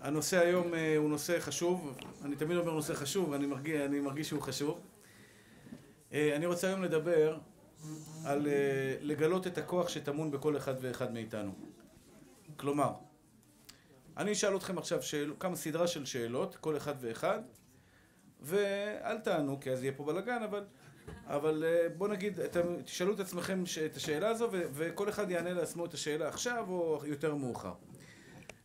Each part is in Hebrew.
הנושא היום אה, הוא נושא חשוב, אני תמיד אומר נושא חשוב, אני מרגיש, אני מרגיש שהוא חשוב. אה, אני רוצה היום לדבר על אה, לגלות את הכוח שטמון בכל אחד ואחד מאיתנו. כלומר, אני אשאל אתכם עכשיו שאל, כמה סדרה של שאלות, כל אחד ואחד, ואל תענו, כי אז יהיה פה בלאגן, אבל, אבל בואו נגיד, אתם תשאלו את עצמכם את השאלה הזו, וכל אחד יענה לעצמו את השאלה עכשיו או יותר מאוחר.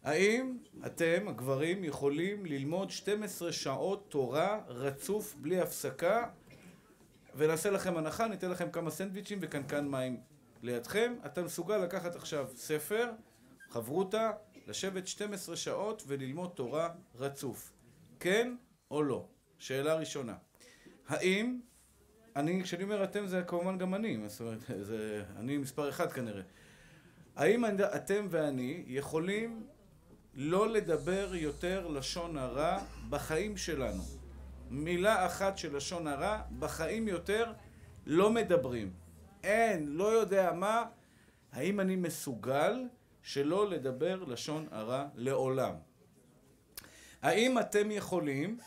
האם אתם, הגברים, יכולים ללמוד 12 שעות תורה רצוף בלי הפסקה ונעשה לכם הנחה, ניתן לכם כמה סנדוויצ'ים וקנקן מים לידכם. אתה מסוגל לקחת עכשיו ספר, חברותה, לשבת 12 שעות וללמוד תורה רצוף. כן או לא? שאלה ראשונה. האם, אני, כשאני אומר אתם זה כמובן גם אני, זאת אומרת, זה, אני מספר אחד כנראה. האם אתם ואני יכולים לא לדבר יותר לשון הרע בחיים שלנו. מילה אחת של לשון הרע, בחיים יותר לא מדברים. אין, לא יודע מה. האם אני מסוגל שלא לדבר לשון הרע לעולם? האם אתם יכולים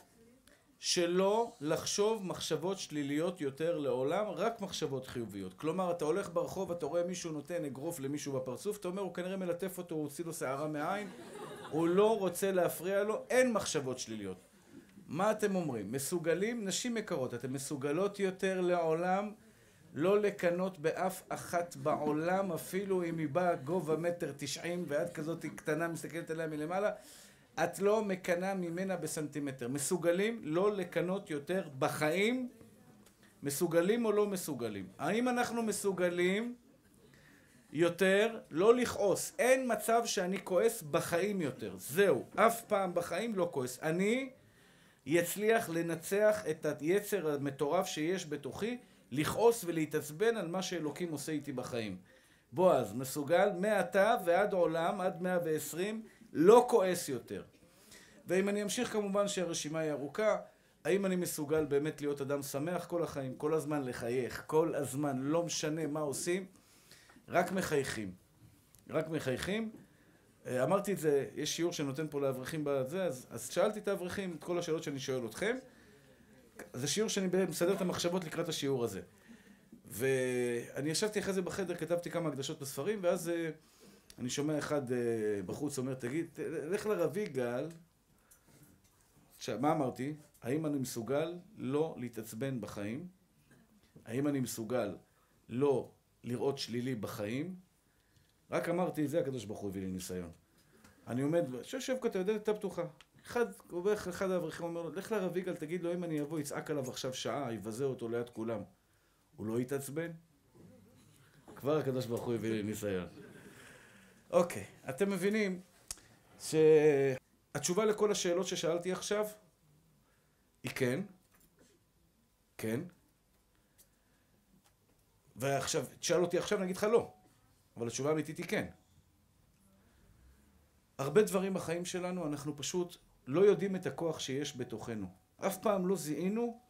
שלא לחשוב מחשבות שליליות יותר לעולם, רק מחשבות חיוביות. כלומר, אתה הולך ברחוב, אתה רואה מישהו נותן אגרוף למישהו בפרצוף, אתה אומר, הוא כנראה מלטף אותו, הוא הוציא לו שערה מהעין, הוא לא רוצה להפריע לו, אין מחשבות שליליות. מה אתם אומרים? מסוגלים, נשים יקרות, אתן מסוגלות יותר לעולם לא לקנות באף אחת בעולם, אפילו אם היא באה גובה מטר תשעים ואת כזאת קטנה מסתכלת עליה מלמעלה, את לא מקנה ממנה בסנטימטר. מסוגלים לא לקנות יותר בחיים? מסוגלים או לא מסוגלים? האם אנחנו מסוגלים יותר לא לכעוס. אין מצב שאני כועס בחיים יותר. זהו. אף פעם בחיים לא כועס. אני יצליח לנצח את היצר המטורף שיש בתוכי, לכעוס ולהתעצבן על מה שאלוקים עושה איתי בחיים. בועז, מסוגל מעתה ועד עולם, עד מאה ועשרים, לא כועס יותר. ואם אני אמשיך כמובן שהרשימה היא ארוכה, האם אני מסוגל באמת להיות אדם שמח כל החיים, כל הזמן לחייך, כל הזמן, לא משנה מה עושים, רק מחייכים. רק מחייכים. אה, אמרתי את זה, יש שיעור שנותן פה לאברכים בזה, אז, אז שאלתי את האברכים את כל השאלות שאני שואל אתכם. זה שיעור שאני מסדר את המחשבות לקראת השיעור הזה. ואני ישבתי אחרי זה בחדר, כתבתי כמה הקדשות בספרים, ואז אה, אני שומע אחד אה, בחוץ אומר, תגיד, לך לרב יגאל. עכשיו, מה אמרתי? האם אני מסוגל לא להתעצבן בחיים? האם אני מסוגל לא לראות שלילי בחיים, רק אמרתי, זה הקדוש ברוך הוא הביא לי ניסיון. אני עומד, שיושב כותב, הדלת הייתה פתוחה. אחד, עובר אחד האברכים אומר לו, לך לרב יגאל, תגיד לו, אם אני אבוא, יצעק עליו עכשיו שעה, יבזה אותו ליד כולם. הוא לא יתעצבן? כבר הקדוש ברוך הוא הביא לי ניסיון. אוקיי, אתם מבינים שהתשובה לכל השאלות ששאלתי עכשיו היא כן. כן. ועכשיו, תשאל אותי עכשיו, אני אגיד לך לא. אבל התשובה האמיתית היא כן. הרבה דברים בחיים שלנו, אנחנו פשוט לא יודעים את הכוח שיש בתוכנו. אף פעם לא זיהינו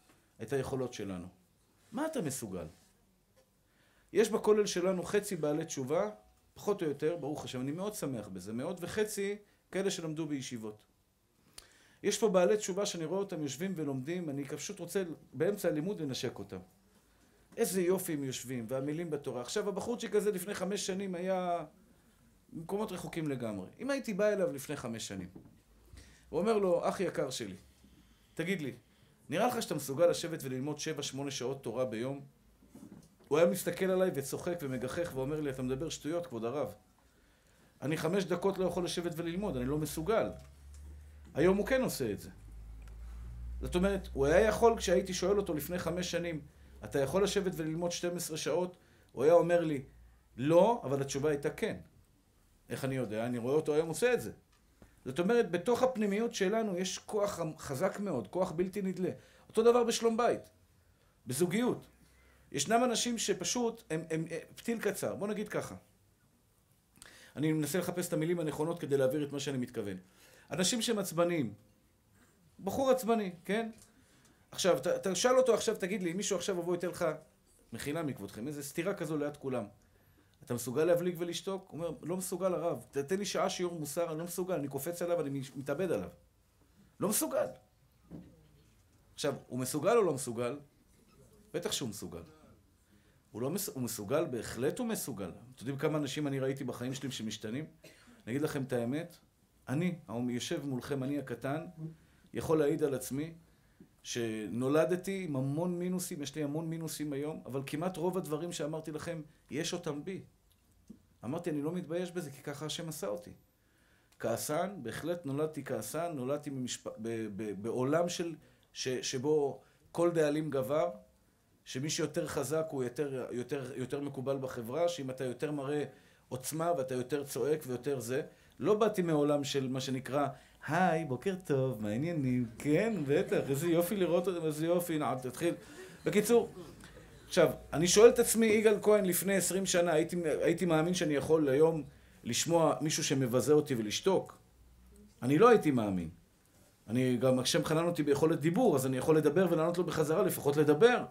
את היכולות שלנו. מה אתה מסוגל? יש בכולל שלנו חצי בעלי תשובה, פחות או יותר, ברוך השם, אני מאוד שמח בזה, מאוד, וחצי כאלה שלמדו בישיבות. יש פה בעלי תשובה שאני רואה אותם יושבים ולומדים, אני פשוט רוצה באמצע הלימוד לנשק אותם. איזה יופי הם יושבים, והמילים בתורה. עכשיו, הבחורצ'יק הזה לפני חמש שנים היה במקומות רחוקים לגמרי. אם הייתי בא אליו לפני חמש שנים, הוא אומר לו, אח יקר שלי, תגיד לי, נראה לך שאתה מסוגל לשבת וללמוד שבע, שמונה שעות תורה ביום? הוא היה מסתכל עליי וצוחק ומגחך ואומר לי, אתה מדבר שטויות, כבוד הרב. אני חמש דקות לא יכול לשבת וללמוד, אני לא מסוגל. היום הוא כן עושה את זה. זאת אומרת, הוא היה יכול, כשהייתי שואל אותו לפני חמש שנים, אתה יכול לשבת וללמוד 12 שעות? הוא היה אומר לי, לא, אבל התשובה הייתה כן. איך אני יודע? אני רואה אותו היום עושה את זה. זאת אומרת, בתוך הפנימיות שלנו יש כוח חזק מאוד, כוח בלתי נדלה. אותו דבר בשלום בית, בזוגיות. ישנם אנשים שפשוט, הם, הם, הם פתיל קצר, בוא נגיד ככה. אני מנסה לחפש את המילים הנכונות כדי להעביר את מה שאני מתכוון. אנשים שהם עצבניים, בחור עצבני, כן? עכשיו, תשאל אותו עכשיו, תגיד לי, אם מישהו עכשיו יבוא ייתן לך, מחילה מכבודכם, איזה סתירה כזו ליד כולם. אתה מסוגל להבליג ולשתוק? הוא אומר, לא מסוגל הרב, תתן לי שעה שיעור מוסר, אני לא מסוגל, אני קופץ עליו, אני מתאבד עליו. לא מסוגל. עכשיו, הוא מסוגל או לא מסוגל? בטח שהוא מסוגל. הוא לא מס... הוא מסוגל, בהחלט הוא מסוגל. אתם יודעים כמה אנשים אני ראיתי בחיים שלי שמשתנים? אני אגיד לכם את האמת, אני, יושב מולכם, אני הקטן, יכול להעיד על עצמי שנולדתי עם המון מינוסים, יש לי המון מינוסים היום, אבל כמעט רוב הדברים שאמרתי לכם, יש אותם בי. אמרתי, אני לא מתבייש בזה, כי ככה השם עשה אותי. כעסן, בהחלט נולדתי כעסן, נולדתי במשפ... ב... ב... בעולם של... ש... שבו כל דאלים גבר, שמי שיותר חזק הוא יותר, יותר, יותר מקובל בחברה, שאם אתה יותר מראה עוצמה ואתה יותר צועק ויותר זה. לא באתי מעולם של מה שנקרא, היי, בוקר טוב, מה העניינים? כן, בטח, איזה יופי לראות אותם, איזה יופי, נעד, תתחיל. בקיצור, עכשיו, אני שואל את עצמי, יגאל כהן, לפני עשרים שנה, הייתי, הייתי מאמין שאני יכול היום לשמוע מישהו שמבזה אותי ולשתוק? אני לא הייתי מאמין. אני גם, השם חנן אותי ביכולת דיבור, אז אני יכול לדבר ולענות לו בחזרה, לפחות לדבר.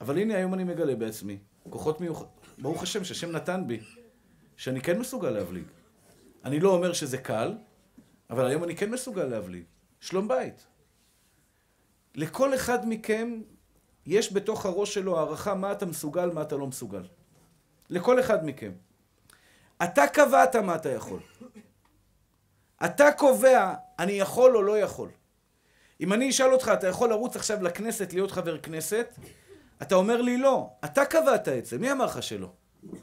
אבל הנה היום אני מגלה בעצמי, כוחות מיוחדים, ברוך השם שהשם נתן בי, שאני כן מסוגל להבליג. אני לא אומר שזה קל, אבל היום אני כן מסוגל להבליג. שלום בית. לכל אחד מכם יש בתוך הראש שלו הערכה מה אתה מסוגל, מה אתה לא מסוגל. לכל אחד מכם. אתה קבעת מה אתה יכול. אתה קובע, אני יכול או לא יכול. אם אני אשאל אותך, אתה יכול לרוץ עכשיו לכנסת, להיות חבר כנסת? אתה אומר לי לא. אתה קבעת את זה, מי אמר לך שלא?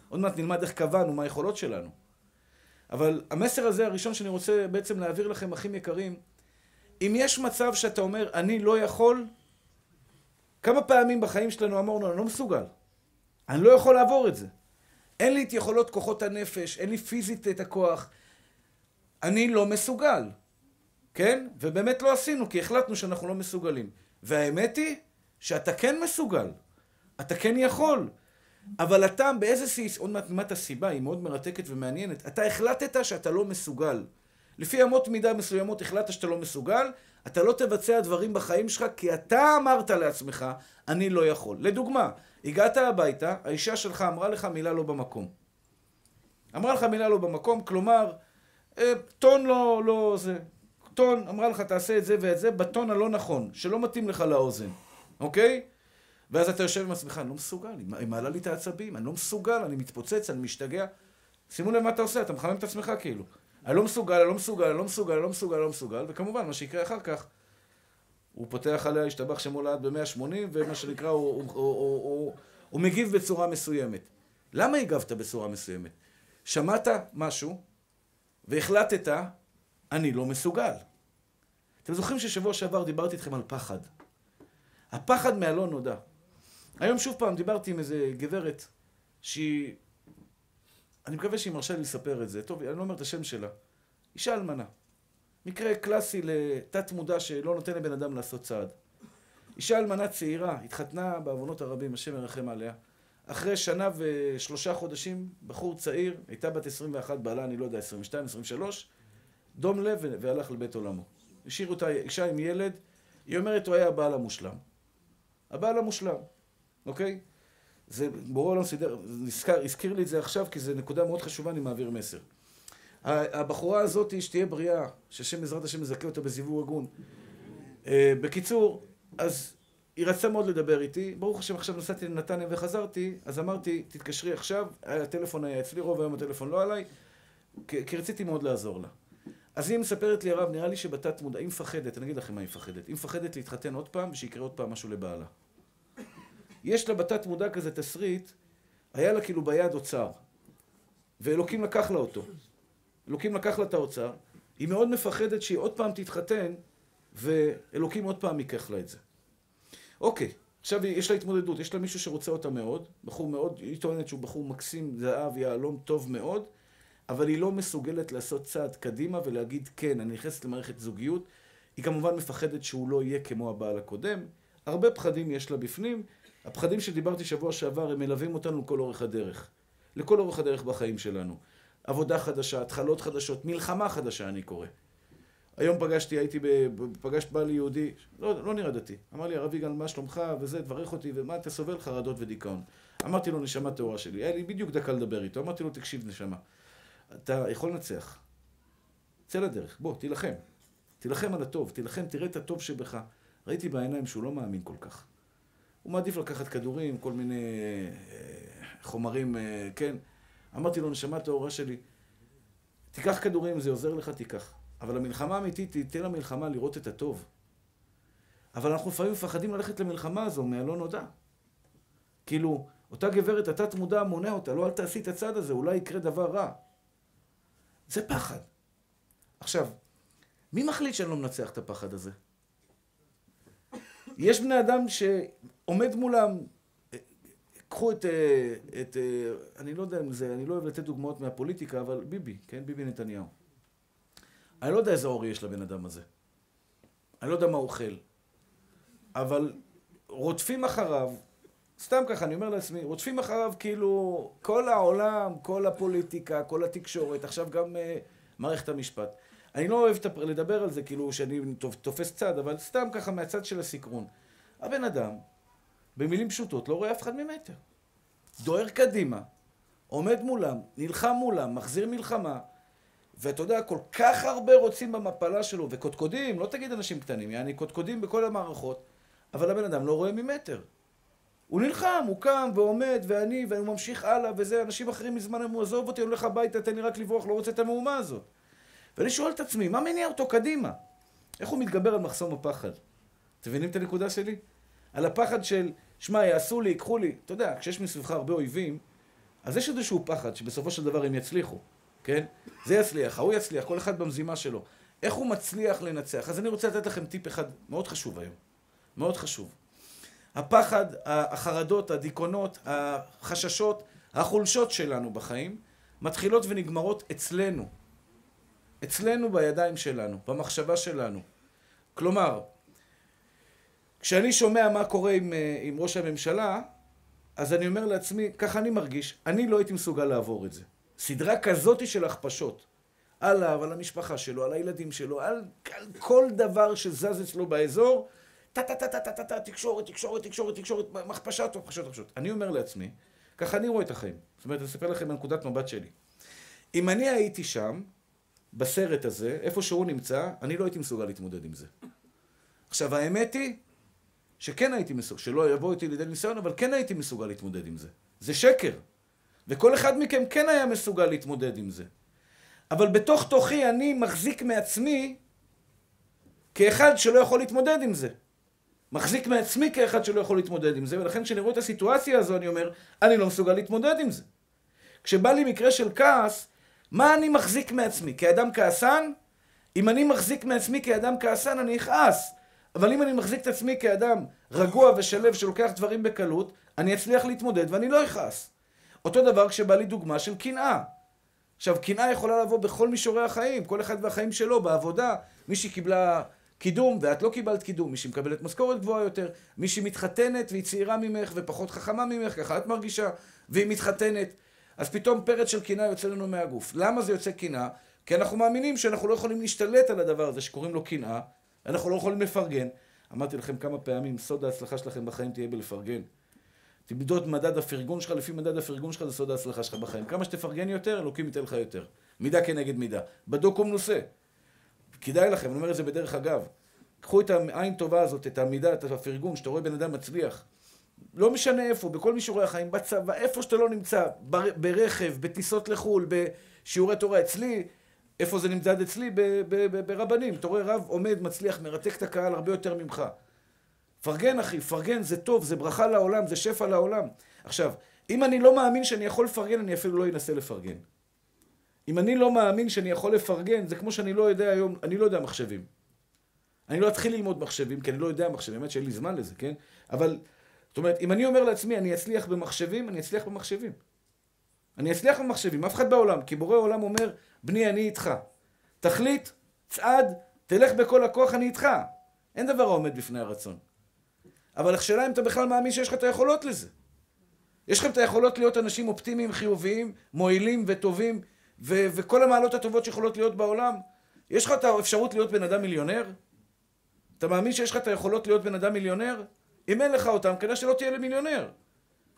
עוד מעט נלמד איך קבענו, מה היכולות שלנו. אבל המסר הזה הראשון שאני רוצה בעצם להעביר לכם, אחים יקרים, אם יש מצב שאתה אומר, אני לא יכול, כמה פעמים בחיים שלנו אמרנו, אני לא מסוגל. אני לא יכול לעבור את זה. אין לי את יכולות כוחות הנפש, אין לי פיזית את הכוח. אני לא מסוגל. כן? ובאמת לא עשינו, כי החלטנו שאנחנו לא מסוגלים. והאמת היא שאתה כן מסוגל. אתה כן יכול. אבל אתה באיזה סיס, עוד מעט נלמד הסיבה, היא מאוד מרתקת ומעניינת. אתה החלטת שאתה לא מסוגל. לפי אמות מידה מסוימות החלטת שאתה לא מסוגל, אתה לא תבצע דברים בחיים שלך כי אתה אמרת לעצמך, אני לא יכול. לדוגמה, הגעת הביתה, האישה שלך אמרה לך מילה לא במקום. אמרה לך מילה לא במקום, כלומר, אה, טון לא, לא זה. טון, אמרה לך תעשה את זה ואת זה, בטון הלא נכון, שלא מתאים לך לאוזן, אוקיי? ואז אתה יושב עם עצמך, אני לא מסוגל, היא מעלה לי את העצבים, אני לא מסוגל, אני מתפוצץ, אני משתגע. שימו לב מה אתה עושה, אתה מחמם את עצמך כאילו. אני לא מסוגל, אני לא מסוגל, אני לא מסוגל, אני לא מסוגל, אני לא מסוגל, וכמובן, מה שיקרה אחר כך, הוא פותח עליה, השתבח שמו לעד ב-180, ומה שנקרא, הוא, הוא, הוא, הוא, הוא, הוא מגיב בצורה מסוימת. למה הגבת בצורה מסוימת? שמעת משהו, והחלטת, אני לא מסוגל. אתם זוכרים ששבוע שעבר דיברתי איתכם על פחד. הפחד מהלא נודע. היום שוב פעם דיברתי עם איזה גברת שהיא... אני מקווה שהיא מרשה לי לספר את זה. טוב, אני לא אומר את השם שלה. אישה אלמנה. מקרה קלאסי לתת מודע שלא נותן לבן אדם לעשות צעד. אישה אלמנה צעירה, התחתנה בעוונות הרבים, השם ירחם עליה. אחרי שנה ושלושה חודשים, בחור צעיר, הייתה בת 21, בעלה, אני לא יודע, 22, 23, דום לב והלך לבית עולמו. השאירו אותה אישה עם ילד, היא אומרת, הוא היה הבעל המושלם. הבעל המושלם. אוקיי? זה, בורא עולם סידר, נזכר, הזכיר לי את זה עכשיו, כי זו נקודה מאוד חשובה, אני מעביר מסר. הבחורה הזאת, שתהיה בריאה, שהשם בעזרת השם מזכה אותה בזיווג הגון. אה, בקיצור, אז היא רצתה מאוד לדבר איתי, ברוך השם עכשיו נסעתי לנתניה וחזרתי, אז אמרתי, תתקשרי עכשיו, הטלפון היה אצלי, רוב היום הטלפון לא עליי, כי רציתי מאוד לעזור לה. אז היא מספרת לי, הרב, נראה לי שבתת מודע, היא מפחדת, אני אגיד לכם מה היא מפחדת, היא מפחדת להתחתן עוד פעם ושיקרה עוד פעם משהו לבעלה. יש לה בתת מודע כזה תסריט, היה לה כאילו ביד אוצר, ואלוקים לקח לה אותו. אלוקים לקח לה את האוצר, היא מאוד מפחדת שהיא עוד פעם תתחתן, ואלוקים עוד פעם ייקח לה את זה. אוקיי, עכשיו יש לה התמודדות, יש לה מישהו שרוצה אותה מאוד, בחור מאוד, היא טוענת שהוא בחור מקסים, זהב, יהלום, טוב מאוד, אבל היא לא מסוגלת לעשות צעד קדימה ולהגיד כן, אני נכנסת למערכת זוגיות. היא כמובן מפחדת שהוא לא יהיה כמו הבעל הקודם. הרבה פחדים יש לה בפנים, הפחדים שדיברתי שבוע שעבר, הם מלווים אותנו לכל אורך הדרך. לכל אורך הדרך בחיים שלנו. עבודה חדשה, התחלות חדשות, מלחמה חדשה, אני קורא. היום פגשתי, הייתי, פגשת בעל יהודי, לא, לא נראה דתי. אמר לי, הרב יגאל, מה שלומך? וזה, תברך אותי, ומה, אתה סובל חרדות ודיכאון. אמרתי לו, נשמה טהורה שלי. היה לי בדיוק דקה לדבר איתו. אמרתי לו, תקשיב, נשמה, אתה יכול לנצח. צא לדרך, בוא, תילחם. תילחם על הטוב, תילחם, תראה את הטוב שבך. ראיתי בעיניים שהוא לא מאמין כל כך. הוא מעדיף לקחת כדורים, כל מיני אה, חומרים, אה, כן. אמרתי לו, נשמה טהורה שלי, תיקח כדורים, זה עוזר לך, תיקח. אבל המלחמה האמיתית, תיתן למלחמה לראות את הטוב. אבל אנחנו לפעמים מפחדים ללכת למלחמה הזו מהלא נודע. כאילו, אותה גברת, התת מודע מונע אותה, לא אל תעשי את הצד הזה, אולי יקרה דבר רע. זה פחד. עכשיו, מי מחליט שאני לא מנצח את הפחד הזה? יש בני אדם שעומד מולם, קחו את, את, אני לא יודע אם זה, אני לא אוהב לתת דוגמאות מהפוליטיקה, אבל ביבי, כן, ביבי נתניהו. אני לא יודע איזה אור יש לבן אדם הזה. אני לא יודע מה הוא אוכל. אבל רודפים אחריו, סתם ככה, אני אומר לעצמי, רודפים אחריו כאילו כל העולם, כל הפוליטיקה, כל התקשורת, עכשיו גם uh, מערכת המשפט. אני לא אוהב לדבר על זה כאילו שאני תופס צד, אבל סתם ככה מהצד של הסקרון. הבן אדם, במילים פשוטות, לא רואה אף אחד ממטר. דוהר קדימה, עומד מולם, נלחם מולם, מחזיר מלחמה, ואתה יודע, כל כך הרבה רוצים במפלה שלו, וקודקודים, לא תגיד אנשים קטנים, יעני קודקודים בכל המערכות, אבל הבן אדם לא רואה ממטר. הוא נלחם, הוא קם ועומד, ואני, והוא ממשיך הלאה, וזה, אנשים אחרים מזמן אמרו, עזוב אותי, אני הולך הביתה, תן לי רק לברוח, לא רוצה את המהומה הזאת. ואני שואל את עצמי, מה מניע אותו קדימה? איך הוא מתגבר על מחסום הפחד? אתם מבינים את הנקודה שלי? על הפחד של, שמע, יעשו לי, ייקחו לי. אתה יודע, כשיש מסביבך הרבה אויבים, אז יש איזשהו פחד שבסופו של דבר הם יצליחו, כן? זה יצליח, ההוא יצליח, כל אחד במזימה שלו. איך הוא מצליח לנצח? אז אני רוצה לתת לכם טיפ אחד מאוד חשוב היום. מאוד חשוב. הפחד, החרדות, הדיכאונות, החששות, החולשות שלנו בחיים, מתחילות ונגמרות אצלנו. אצלנו בידיים שלנו, במחשבה שלנו. כלומר, כשאני שומע מה קורה עם, אה, עם ראש הממשלה, אז אני אומר לעצמי, ככה אני מרגיש, אני לא הייתי מסוגל לעבור את זה. סדרה כזאת של הכפשות, עליו, על המשפחה שלו, על הילדים שלו, על, על כל דבר שזז אצלו באזור, טה-טה-טה-טה-טה, תקשורת, תקשורת, תקשורת, תקשורת, מכפשה טוב, הכפשות, הכפשות. אני אומר לעצמי, ככה אני רואה את החיים. זאת אומרת, אני אספר לכם מנקודת מבט שלי. אם אני הייתי שם, בסרט הזה, איפה שהוא נמצא, אני לא הייתי מסוגל להתמודד עם זה. עכשיו, האמת היא שכן הייתי מסוגל, שלא יבוא איתי לידי ניסיון, אבל כן הייתי מסוגל להתמודד עם זה. זה שקר. וכל אחד מכם כן היה מסוגל להתמודד עם זה. אבל בתוך תוכי אני מחזיק מעצמי כאחד שלא יכול להתמודד עם זה. מחזיק מעצמי כאחד שלא יכול להתמודד עם זה, ולכן כשאני רואה את הסיטואציה הזו, אני אומר, אני לא מסוגל להתמודד עם זה. כשבא לי מקרה של כעס, מה אני מחזיק מעצמי? כאדם כעסן? אם אני מחזיק מעצמי כאדם כעסן, אני אכעס. אבל אם אני מחזיק את עצמי כאדם רגוע ושלב שלוקח דברים בקלות, אני אצליח להתמודד ואני לא אכעס. אותו דבר כשבא לי דוגמה של קנאה. עכשיו, קנאה יכולה לבוא בכל מישורי החיים, כל אחד והחיים שלו, בעבודה. מישהי קיבלה קידום ואת לא קיבלת קידום, מישהי מקבלת משכורת גבוהה יותר, מישהי מתחתנת והיא צעירה ממך ופחות חכמה ממך, ככה את מרגישה, והיא מתחתנת. אז פתאום פרץ של קנאה יוצא לנו מהגוף. למה זה יוצא קנאה? כי אנחנו מאמינים שאנחנו לא יכולים להשתלט על הדבר הזה שקוראים לו קנאה, אנחנו לא יכולים לפרגן. אמרתי לכם כמה פעמים, סוד ההצלחה שלכם בחיים תהיה בלפרגן. תמדוד מדד הפרגון שלך, לפי מדד הפרגון שלך זה סוד ההצלחה שלך בחיים. כמה שתפרגן יותר, אלוקים ייתן לך יותר. מידה כנגד מידה. בדוק ומנוסה. כדאי לכם, אני אומר את זה בדרך אגב. קחו את העין טובה הזאת, את המידה, את הפרגון, שאתה רואה בן אדם מצליח. לא משנה איפה, בכל מישורי החיים, בצבא, איפה שאתה לא נמצא, בר, ברכב, בטיסות לחו"ל, בשיעורי תורה אצלי, איפה זה נמדד אצלי? ברבנים. אתה רואה רב עומד, מצליח, מרתק את הקהל הרבה יותר ממך. פרגן אחי, פרגן, זה טוב, זה ברכה לעולם, זה שפע לעולם. עכשיו, אם אני לא מאמין שאני יכול לפרגן, אני אפילו לא אנסה לפרגן. אם אני לא מאמין שאני יכול לפרגן, זה כמו שאני לא יודע היום, אני לא יודע מחשבים. אני לא אתחיל ללמוד מחשבים, כי אני לא יודע מחשבים, באמת שאין לי זמן לזה, כן? אבל, זאת אומרת, אם אני אומר לעצמי, אני אצליח במחשבים, אני אצליח במחשבים. אני אצליח במחשבים, אף אחד בעולם, כי בורא עולם אומר, בני, אני איתך. תחליט, צעד, תלך בכל הכוח, אני איתך. אין דבר העומד בפני הרצון. אבל השאלה אם אתה בכלל מאמין שיש לך את היכולות לזה. יש לכם את היכולות להיות אנשים אופטימיים, חיוביים, מועילים וטובים, ו- וכל המעלות הטובות שיכולות להיות בעולם. יש לך את האפשרות להיות בן אדם מיליונר? אתה מאמין שיש לך את היכולות להיות בן אדם מיליונר? אם אין לך אותם, כנראה שלא תהיה למיליונר.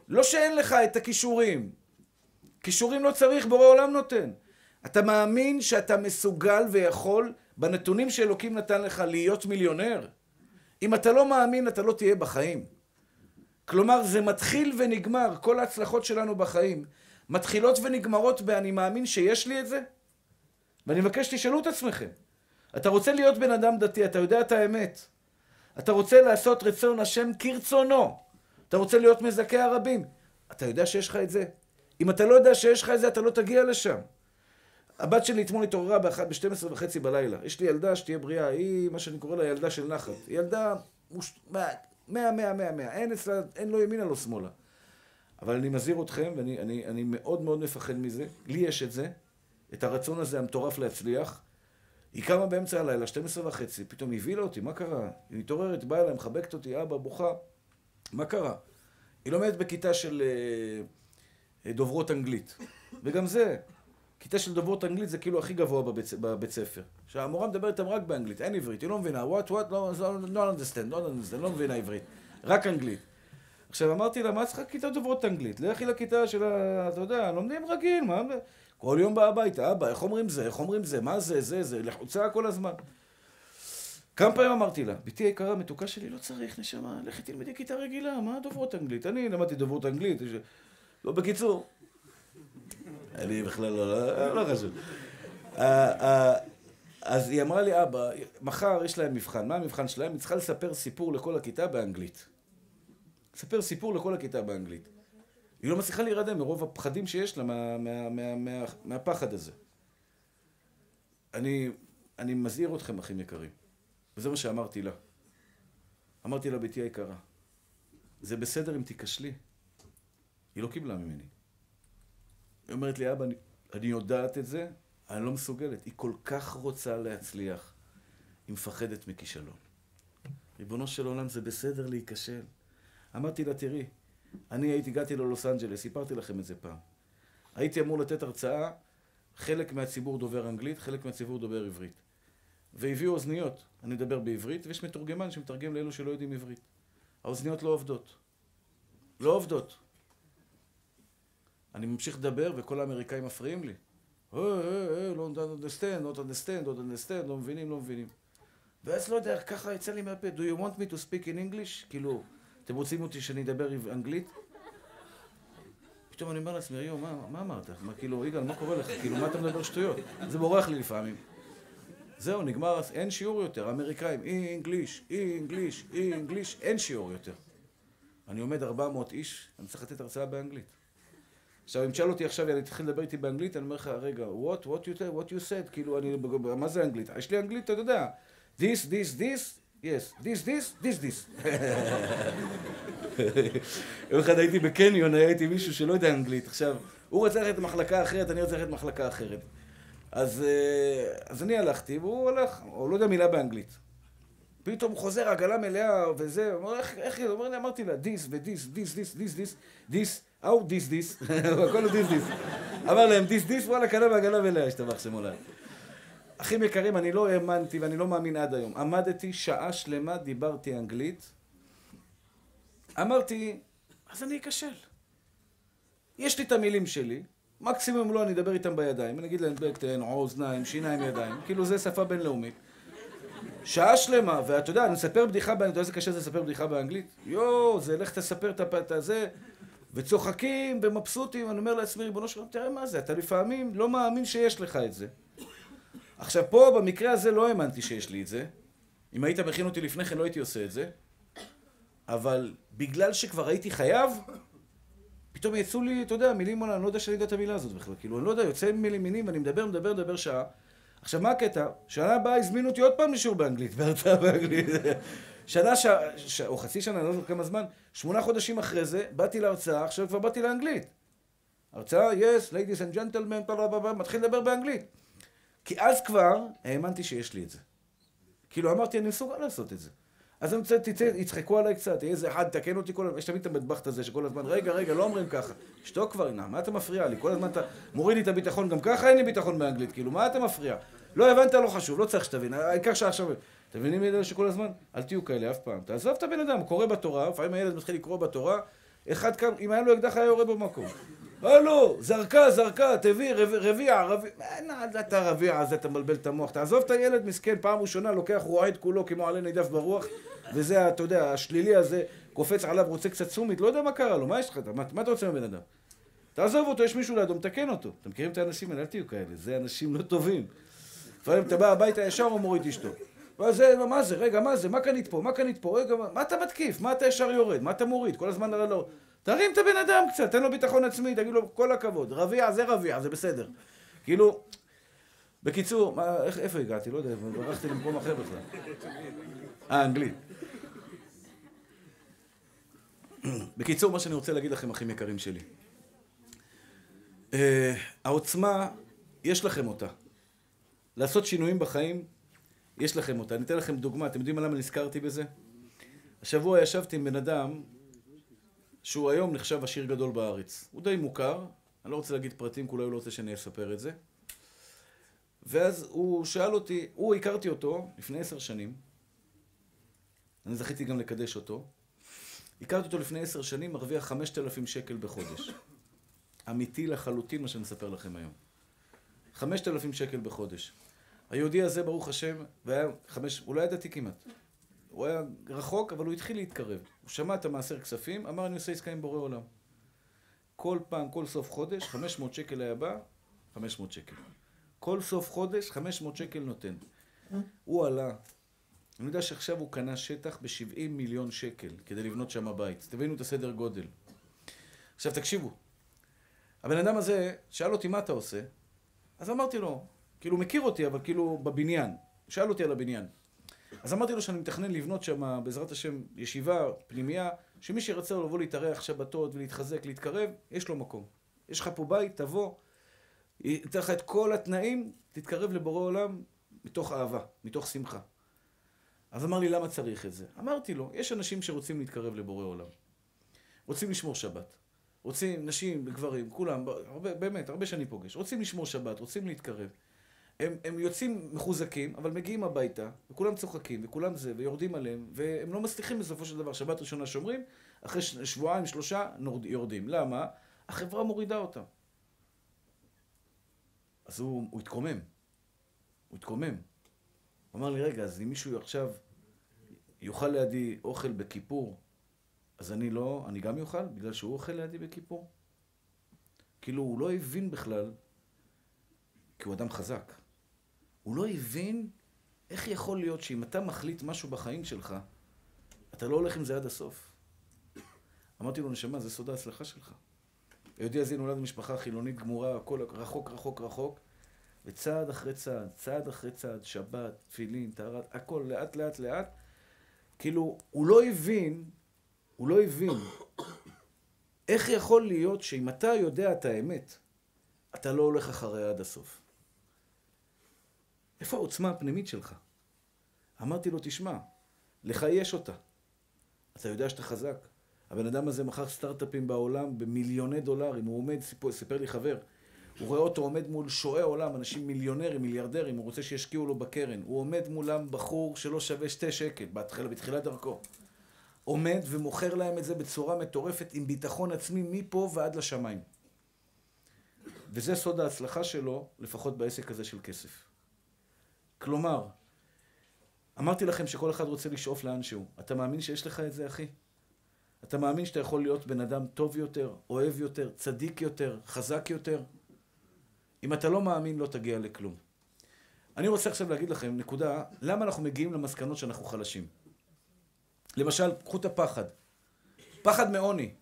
לא שאין לך את הכישורים. כישורים לא צריך, בורא עולם נותן. אתה מאמין שאתה מסוגל ויכול, בנתונים שאלוקים נתן לך, להיות מיליונר? אם אתה לא מאמין, אתה לא תהיה בחיים. כלומר, זה מתחיל ונגמר, כל ההצלחות שלנו בחיים מתחילות ונגמרות ב"אני מאמין שיש לי את זה"? ואני מבקש שתשאלו את עצמכם. אתה רוצה להיות בן אדם דתי, אתה יודע את האמת. אתה רוצה לעשות רצון השם כרצונו. אתה רוצה להיות מזכה הרבים. אתה יודע שיש לך את זה? אם אתה לא יודע שיש לך את זה, אתה לא תגיע לשם. הבת שלי אתמול התעוררה ב-12 וחצי בלילה. יש לי ילדה שתהיה בריאה, היא מה שאני קורא לה ילדה של נחת. ילדה מוש... מאה, מאה, מאה, מאה. אין אצלה, אין לו ימינה, לא שמאלה. אבל אני מזהיר אתכם, ואני אני, אני מאוד מאוד מפחד מזה. לי יש את זה, את הרצון הזה המטורף להצליח. היא קמה באמצע הלילה, 12 וחצי, פתאום היא הבילה אותי, מה קרה? היא מתעוררת, באה אליי, מחבקת אותי, אבא, בוכה. מה קרה? היא לומדת בכיתה של uh, דוברות אנגלית. וגם זה, כיתה של דוברות אנגלית זה כאילו הכי גבוה בבית, בבית ספר. שהמורה מדברת איתם רק באנגלית, אין עברית, היא לא מבינה, what, what, no, no, no understand, no understand, לא מבינה עברית, רק אנגלית. עכשיו אמרתי לה, מה צריכה כיתה דוברות אנגלית? לכי לכיתה של ה... אתה יודע, לומדים רגיל, מה... כל יום בא הביתה, אבא, איך אומרים זה, איך אומרים זה, מה זה, זה, זה, לחוצה כל הזמן. כמה פעמים אמרתי לה, בתי היקרה, מתוקה שלי, לא צריך, נשמה, לכי תלמדי כיתה רגילה, מה דוברות אנגלית? אני למדתי דוברות אנגלית, לא, בקיצור. אני בכלל לא, לא, לא חשוב. אה, אה, אז היא אמרה לי, אבא, מחר יש להם מבחן, מה המבחן שלהם? היא צריכה לספר סיפור לכל הכיתה באנגלית. לספר סיפור לכל הכיתה באנגלית. היא לא מצליחה להירדם מרוב הפחדים שיש לה מה, מה, מה, מה, מהפחד הזה. אני, אני מזהיר אתכם, אחים יקרים. וזה מה שאמרתי לה. אמרתי לה, ביתי היקרה, זה בסדר אם תיכשלי. היא לא קיבלה ממני. היא אומרת לי, אבא, אני, אני יודעת את זה, אני לא מסוגלת. היא כל כך רוצה להצליח, היא מפחדת מכישלון. ריבונו של עולם, זה בסדר להיכשל. אמרתי לה, תראי, אני הייתי, הגעתי ללוס אנג'לס, סיפרתי לכם את זה פעם. הייתי אמור לתת הרצאה, חלק מהציבור דובר אנגלית, חלק מהציבור דובר עברית. והביאו אוזניות, אני מדבר בעברית, ויש מתורגמן שמתרגם לאלו שלא יודעים עברית. האוזניות לא עובדות. לא עובדות. אני ממשיך לדבר וכל האמריקאים מפריעים לי. אה, אה, אה, לא understand, לא understand, לא understand, לא מבינים, לא מבינים. ואז לא יודע, ככה יצא לי מהפה, do you want me to speak in English? כאילו, אתם רוצים אותי שאני אדבר אנגלית? פתאום אני אומר לעצמי, יו, מה, מה אמרת? מה, כאילו, יגאל, מה קורה לך? כאילו, מה אתה מדבר שטויות? זה בורח לי לפעמים. זהו, נגמר, אין שיעור יותר, אמריקאים, אי אינגליש, אי אינגליש, אי אינגליש, אין שיעור יותר. אני עומד 400 איש, אני צריך לתת הרצאה באנגלית. עכשיו, אם תשאל אותי עכשיו, אני תתחיל לדבר איתי באנגלית, אני אומר לך, רגע, what, what you, what you said, כאילו, אני, מה זה אנגלית? יש לי אנגלית, אתה יודע, this, this, this, yes, this, this, this, this. יום אחד הייתי בקניון, הייתי מישהו שלא יודע אנגלית. עכשיו, הוא רצה ללכת למחלקה אחרת, אני רוצה ללכת למחלקה אחרת. אז, אה, אז אני הלכתי, והוא הלך, הוא לא יודע מילה באנגלית. פתאום הוא חוזר, עגלה מלאה, וזה, הוא אומר, איך, איך, הוא אומר לי, אמרתי לה, this ודיס, דיס, דיס, דיס, דיס, דיס, how this, this, הכל הוא דיס, דיס. אמר להם, דיס, דיס, וואלה, קנה בעגלה מלאה, השתבח שם אולי. אחים יקרים, אני לא האמנתי ואני לא מאמין עד היום. עמדתי שעה שלמה, דיברתי אנגלית. אמרתי, אז אני אכשל. יש לי את המילים שלי, מקסימום לא, אני אדבר איתם בידיים. אני אגיד להם בקטן, אוזניים, שיניים, ידיים. כאילו זה שפה בינלאומית. שעה שלמה, ואתה יודע, אני מספר בדיחה אתה יודע איזה קשה זה לספר בדיחה באנגלית? יואו, זה לך תספר את הזה, וצוחקים ומבסוטים, אני אומר לעצמי, ריבונו שלום, תראה מה זה, אתה לפעמים לא מאמין שיש לך את זה. עכשיו פה, במקרה הזה, לא האמנתי שיש לי את זה. אם היית מכין אותי לפני כן, לא הייתי עושה את זה. אבל בגלל שכבר הייתי חייב, פתאום יצאו לי, אתה יודע, מילים, אני לא יודע שאני יודע את המילה הזאת בכלל. כאילו, אני לא יודע, יוצא מילים מילים, אני מדבר, מדבר, מדבר שעה. עכשיו, מה הקטע? שנה הבאה הזמינו אותי עוד פעם לשיעור באנגלית, בהרצאה באנגלית. שנה, ש... ש... או חצי שנה, לא זוכר כמה זמן, שמונה חודשים אחרי זה, באתי להרצאה, עכשיו כבר באתי לאנגלית. הרצאה, yes, ladies and gentlemen, מתחיל לדבר באנגלית. כי אז כבר האמנתי שיש לי את זה. כאילו אמרתי, אני מסוגל לעשות את זה. אז אני רוצה, תצא, יצחקו עליי קצת, יהיה איזה אחד, תקן אותי כל הזמן, יש תמיד את המטבחת הזה שכל הזמן, רגע, רגע, לא אומרים ככה. שתוק כבר, הנה, מה אתה מפריע לי? כל הזמן אתה מוריד לי את הביטחון, גם ככה אין לי ביטחון באנגלית, כאילו, מה אתה מפריע? לא הבנת, לא חשוב, לא צריך שתבין, העיקר שעכשיו... אתם מבינים את זה שכל הזמן? אל תהיו כאלה אף פעם. תעזוב את הבן אדם, קורא בתורה, לפעמים הילד מתחיל לקרוא בתורה, אחד קם, אם היה לו אקדח היה יורה במקום. הלו, זרקה, זרקה, תביא, רביע, רביע, אין, אתה רביע הזה, אתה מבלבל את המוח. תעזוב את הילד מסכן, פעם ראשונה לוקח רועד כולו כמו עלה נידף ברוח, וזה, אתה יודע, השלילי הזה, קופץ עליו, רוצה קצת סומית, לא יודע מה קרה לו, מה יש לך, מה, מה אתה רוצה מהבן אדם? תעזוב אותו, יש מישהו לידו, מתקן אותו. אתם מכירים את האנשים האלה? אל תהיו כאלה, זה אנשים לא טובים. לפעמים אתה בא הביתה ישר הוא מוריד אשתו. וזה, מה זה, רגע, מה זה, מה קנית פה, מה קנית פה, רגע, מה, מה אתה מתקיף, מה אתה ישר יורד, מה אתה מוריד, כל הזמן לא... תרים את הבן אדם קצת, תן לו ביטחון עצמי, תגיד לו כל הכבוד, רביע זה רביע, זה בסדר. כאילו, בקיצור, מה, איך, איפה הגעתי? לא יודע, ברחתי למקום אחר בכלל. אה, אנגלית. בקיצור, מה שאני רוצה להגיד לכם, אחים יקרים שלי. Uh, העוצמה, יש לכם אותה. לעשות שינויים בחיים, יש לכם אותה. אני אתן לכם דוגמה, אתם יודעים למה נזכרתי בזה? השבוע ישבתי עם בן אדם שהוא היום נחשב עשיר גדול בארץ. הוא די מוכר, אני לא רוצה להגיד פרטים, כי אולי הוא לא רוצה שאני אספר את זה. ואז הוא שאל אותי, הוא, הכרתי אותו לפני עשר שנים, אני זכיתי גם לקדש אותו. הכרתי אותו לפני עשר שנים, מרוויח חמשת אלפים שקל בחודש. אמיתי לחלוטין מה שאני אספר לכם היום. חמשת אלפים שקל בחודש. היהודי הזה, ברוך השם, והיה חמש, הוא לא היה דתי כמעט. הוא היה רחוק, אבל הוא התחיל להתקרב. הוא שמע את המעשר כספים, אמר, אני עושה עסקה עם בורא עולם. כל פעם, כל סוף חודש, 500 שקל היה בא, 500 שקל. כל סוף חודש, 500 שקל נותן. הוא עלה. אני יודע שעכשיו הוא קנה שטח ב-70 מיליון שקל כדי לבנות שם בית. תבינו את הסדר גודל. עכשיו תקשיבו, הבן אדם הזה שאל אותי מה אתה עושה, אז אמרתי לו, כאילו מכיר אותי, אבל כאילו בבניין. הוא שאל אותי על הבניין. אז אמרתי לו שאני מתכנן לבנות שם, בעזרת השם, ישיבה, פנימייה, שמי שירצה לבוא להתארח שבתות ולהתחזק, להתקרב, יש לו מקום. יש לך פה בית, תבוא, ייתן לך את כל התנאים, תתקרב לבורא עולם מתוך אהבה, מתוך שמחה. אז אמר לי, למה צריך את זה? אמרתי לו, יש אנשים שרוצים להתקרב לבורא עולם. רוצים לשמור שבת. רוצים, נשים וגברים, כולם, הרבה, באמת, הרבה שאני פוגש, רוצים לשמור שבת, רוצים להתקרב. הם, הם יוצאים מחוזקים, אבל מגיעים הביתה, וכולם צוחקים, וכולם זה, ויורדים עליהם, והם לא מצליחים בסופו של דבר. שבת ראשונה שומרים, אחרי שבועיים, שלושה, נורד, יורדים. למה? החברה מורידה אותם. אז הוא, הוא התקומם. הוא התקומם. הוא אמר לי, רגע, אז אם מישהו עכשיו יאכל לידי אוכל בכיפור, אז אני לא, אני גם יאכל, בגלל שהוא אוכל לידי בכיפור? כאילו, הוא לא הבין בכלל, כי הוא אדם חזק. הוא לא הבין איך יכול להיות שאם אתה מחליט משהו בחיים שלך, אתה לא הולך עם זה עד הסוף. אמרתי לו, נשמה, זה סוד ההצלחה שלך. היהודי הזה נולד במשפחה חילונית גמורה, הכל רחוק, רחוק, רחוק, וצעד אחרי צעד, צעד אחרי צעד, שבת, תפילין, טהרת, הכל לאט, לאט, לאט. כאילו, הוא לא הבין, הוא לא הבין איך יכול להיות שאם אתה יודע את האמת, אתה לא הולך אחריה עד הסוף. איפה העוצמה הפנימית שלך? אמרתי לו, תשמע, לך יש אותה. אתה יודע שאתה חזק. הבן אדם הזה מכר סטארט-אפים בעולם במיליוני דולרים. הוא עומד, סיפר, סיפר לי חבר, הוא רואה אותו עומד מול שועי עולם, אנשים מיליונרים, מיליארדרים, הוא רוצה שישקיעו לו בקרן. הוא עומד מולם בחור שלא שווה שתי שקל, בהתחלה, בתחילת דרכו. עומד ומוכר להם את זה בצורה מטורפת, עם ביטחון עצמי מפה ועד לשמיים. וזה סוד ההצלחה שלו, לפחות בעסק הזה של כסף. כלומר, אמרתי לכם שכל אחד רוצה לשאוף לאנשהו. אתה מאמין שיש לך את זה, אחי? אתה מאמין שאתה יכול להיות בן אדם טוב יותר, אוהב יותר, צדיק יותר, חזק יותר? אם אתה לא מאמין, לא תגיע לכלום. אני רוצה עכשיו להגיד לכם, נקודה, למה אנחנו מגיעים למסקנות שאנחנו חלשים. למשל, קחו את הפחד. פחד מעוני.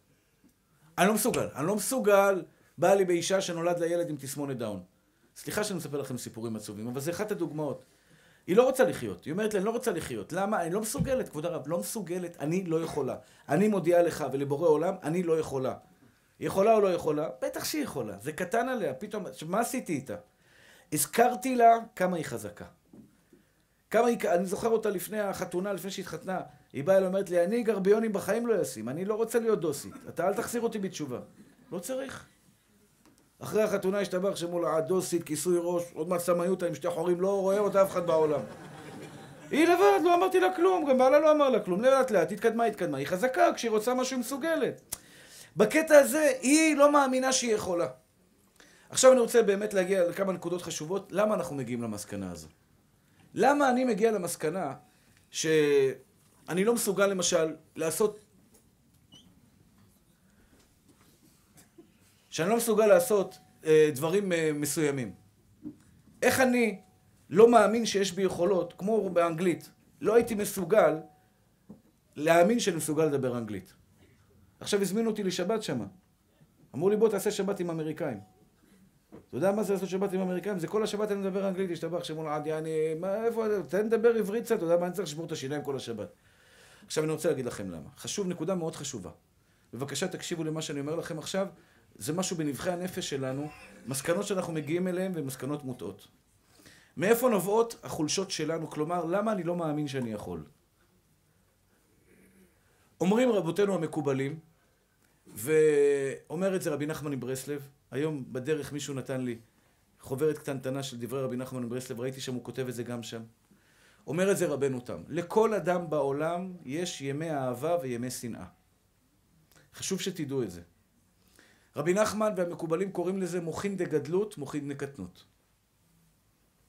אני לא מסוגל. אני לא מסוגל, בא לי באישה שנולד לה ילד עם תסמונת דאון. סליחה שאני מספר לכם סיפורים עצובים, אבל זה אחת הדוגמאות. היא לא רוצה לחיות. היא אומרת לי, אני לא רוצה לחיות. למה? אני לא מסוגלת, כבוד הרב, לא מסוגלת, אני לא יכולה. אני מודיעה לך ולבורא עולם, אני לא יכולה. היא יכולה או לא יכולה? בטח שהיא יכולה. זה קטן עליה, פתאום... מה עשיתי איתה? הזכרתי לה כמה היא חזקה. כמה היא... אני זוכר אותה לפני החתונה, לפני שהתחתנה. היא באה אליי ואומרת לי, אני גרביונים בחיים לא אשים, אני לא רוצה להיות דוסית. אתה אל תחזיר אותי בתשובה. לא צריך. אחרי החתונה השתבח שמול הדוסית, כיסוי ראש, עוד מעט סמיותה עם שתי חורים, לא רואה אותה אף אחד בעולם. היא לבד, לא אמרתי לה כלום, גם בעלה לא אמר לה כלום, לאט לאט, התקדמה, התקדמה. היא חזקה, כשהיא רוצה משהו מסוגלת. בקטע הזה, היא לא מאמינה שהיא יכולה. עכשיו אני רוצה באמת להגיע לכמה נקודות חשובות, למה אנחנו מגיעים למסקנה הזו. למה אני מגיע למסקנה שאני לא מסוגל למשל לעשות... שאני לא מסוגל לעשות אה, דברים אה, מסוימים. איך אני לא מאמין שיש בי יכולות, כמו באנגלית, לא הייתי מסוגל להאמין שאני מסוגל לדבר אנגלית. עכשיו הזמינו אותי לשבת שמה. אמרו לי בוא תעשה שבת עם אמריקאים. אתה יודע מה זה לעשות שבת עם אמריקאים? זה כל השבת אני מדבר אנגלית, השתבח שמול עד יעני, מה, איפה, תן לדבר עברית קצת, אתה יודע מה, אני צריך לשבור את השיניים כל השבת. עכשיו אני רוצה להגיד לכם למה. חשוב, נקודה מאוד חשובה. בבקשה תקשיבו למה שאני אומר לכם עכשיו, זה משהו בנבחי הנפש שלנו, מסקנות שאנחנו מגיעים אליהן ומסקנות מוטעות. מאיפה נובעות החולשות שלנו? כלומר, למה אני לא מאמין שאני יכול? אומרים רבותינו המקובלים, ואומר את זה רבי נחמן מברסלב, היום בדרך מישהו נתן לי חוברת קטנטנה של דברי רבי נחמן מברסלב, ראיתי שם, הוא כותב את זה גם שם. אומר את זה רבנו תם, לכל אדם בעולם יש ימי אהבה וימי שנאה. חשוב שתדעו את זה. רבי נחמן והמקובלים קוראים לזה מוחין דגדלות, מוחין דקטנות.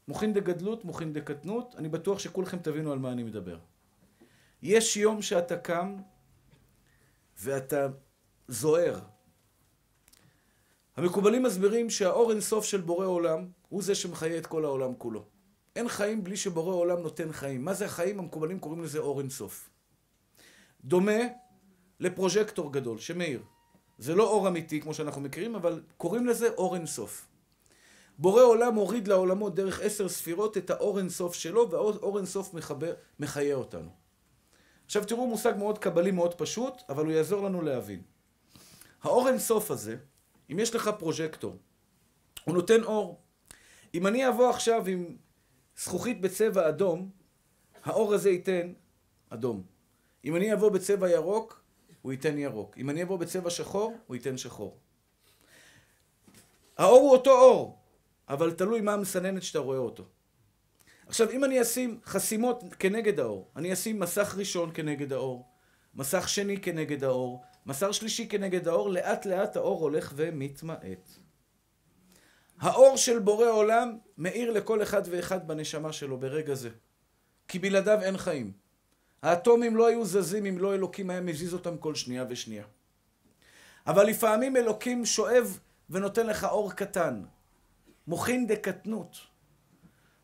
מוחין דגדלות, מוחין דקטנות, אני בטוח שכולכם תבינו על מה אני מדבר. יש יום שאתה קם ואתה זוהר. המקובלים מסבירים שהאור אינסוף של בורא עולם הוא זה שמחיה את כל העולם כולו. אין חיים בלי שבורא עולם נותן חיים. מה זה החיים? המקובלים קוראים לזה אור אינסוף. דומה לפרוז'קטור גדול שמאיר. זה לא אור אמיתי כמו שאנחנו מכירים, אבל קוראים לזה אור אינסוף. בורא עולם הוריד לעולמות דרך עשר ספירות את האור אינסוף שלו, והאור אינסוף מחיה אותנו. עכשיו תראו מושג מאוד קבלי, מאוד פשוט, אבל הוא יעזור לנו להבין. האור אינסוף הזה, אם יש לך פרוז'קטור, הוא נותן אור. אם אני אבוא עכשיו עם זכוכית בצבע אדום, האור הזה ייתן אדום. אם אני אבוא בצבע ירוק, הוא ייתן ירוק. אם אני אבוא בצבע שחור, הוא ייתן שחור. האור הוא אותו אור, אבל תלוי מה המסננת שאתה רואה אותו. עכשיו, אם אני אשים חסימות כנגד האור, אני אשים מסך ראשון כנגד האור, מסך שני כנגד האור, מסך שלישי כנגד האור, לאט לאט האור הולך ומתמעט. האור של בורא עולם מאיר לכל אחד ואחד בנשמה שלו ברגע זה. כי בלעדיו אין חיים. האטומים לא היו זזים אם לא אלוקים היה מזיז אותם כל שנייה ושנייה. אבל לפעמים אלוקים שואב ונותן לך אור קטן. מוחין דקטנות.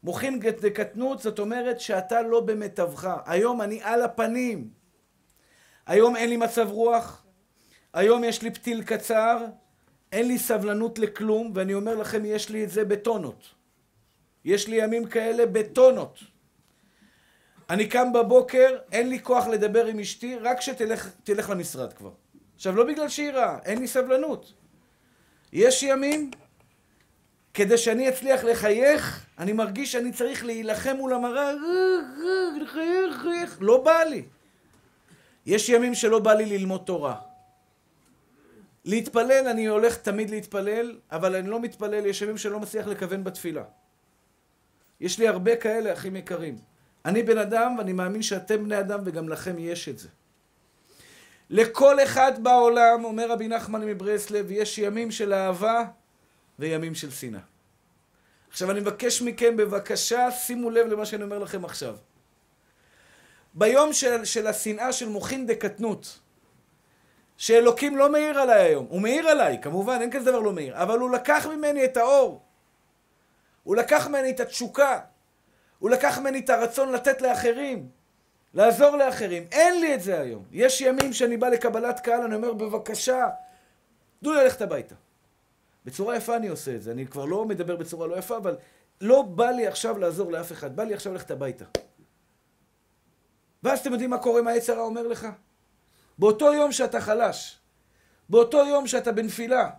מוחין דקטנות זאת אומרת שאתה לא במיטבך. היום אני על הפנים. היום אין לי מצב רוח. היום יש לי פתיל קצר. אין לי סבלנות לכלום, ואני אומר לכם, יש לי את זה בטונות. יש לי ימים כאלה בטונות. אני קם בבוקר, אין לי כוח לדבר עם אשתי, רק שתלך למשרד כבר. עכשיו, לא בגלל שהיא רעה, אין לי סבלנות. יש ימים, כדי שאני אצליח לחייך, אני מרגיש שאני צריך להילחם מול המראה, לחייך, לא בא לי. יש ימים שלא בא לי ללמוד תורה. להתפלל, אני הולך תמיד להתפלל, אבל אני לא מתפלל, יש ימים שלא מצליח לכוון בתפילה. יש לי הרבה כאלה, אחים יקרים. אני בן אדם, ואני מאמין שאתם בני אדם, וגם לכם יש את זה. לכל אחד בעולם, אומר רבי נחמן מברסלב, יש ימים של אהבה וימים של שנאה. עכשיו אני מבקש מכם, בבקשה, שימו לב למה שאני אומר לכם עכשיו. ביום של, של השנאה של מוחין דקטנות, שאלוקים לא מאיר עליי היום. הוא מאיר עליי, כמובן, אין כזה דבר לא מאיר. אבל הוא לקח ממני את האור. הוא לקח ממני את התשוקה. הוא לקח ממני את הרצון לתת לאחרים. לעזור לאחרים. אין לי את זה היום. יש ימים שאני בא לקבלת קהל, אני אומר, בבקשה, תנו לי ללכת הביתה. בצורה יפה אני עושה את זה. אני כבר לא מדבר בצורה לא יפה, אבל לא בא לי עכשיו לעזור לאף אחד. בא לי עכשיו ללכת הביתה. ואז אתם יודעים מה קורה, מה היצר אומר לך? באותו יום שאתה חלש, באותו יום שאתה בנפילה,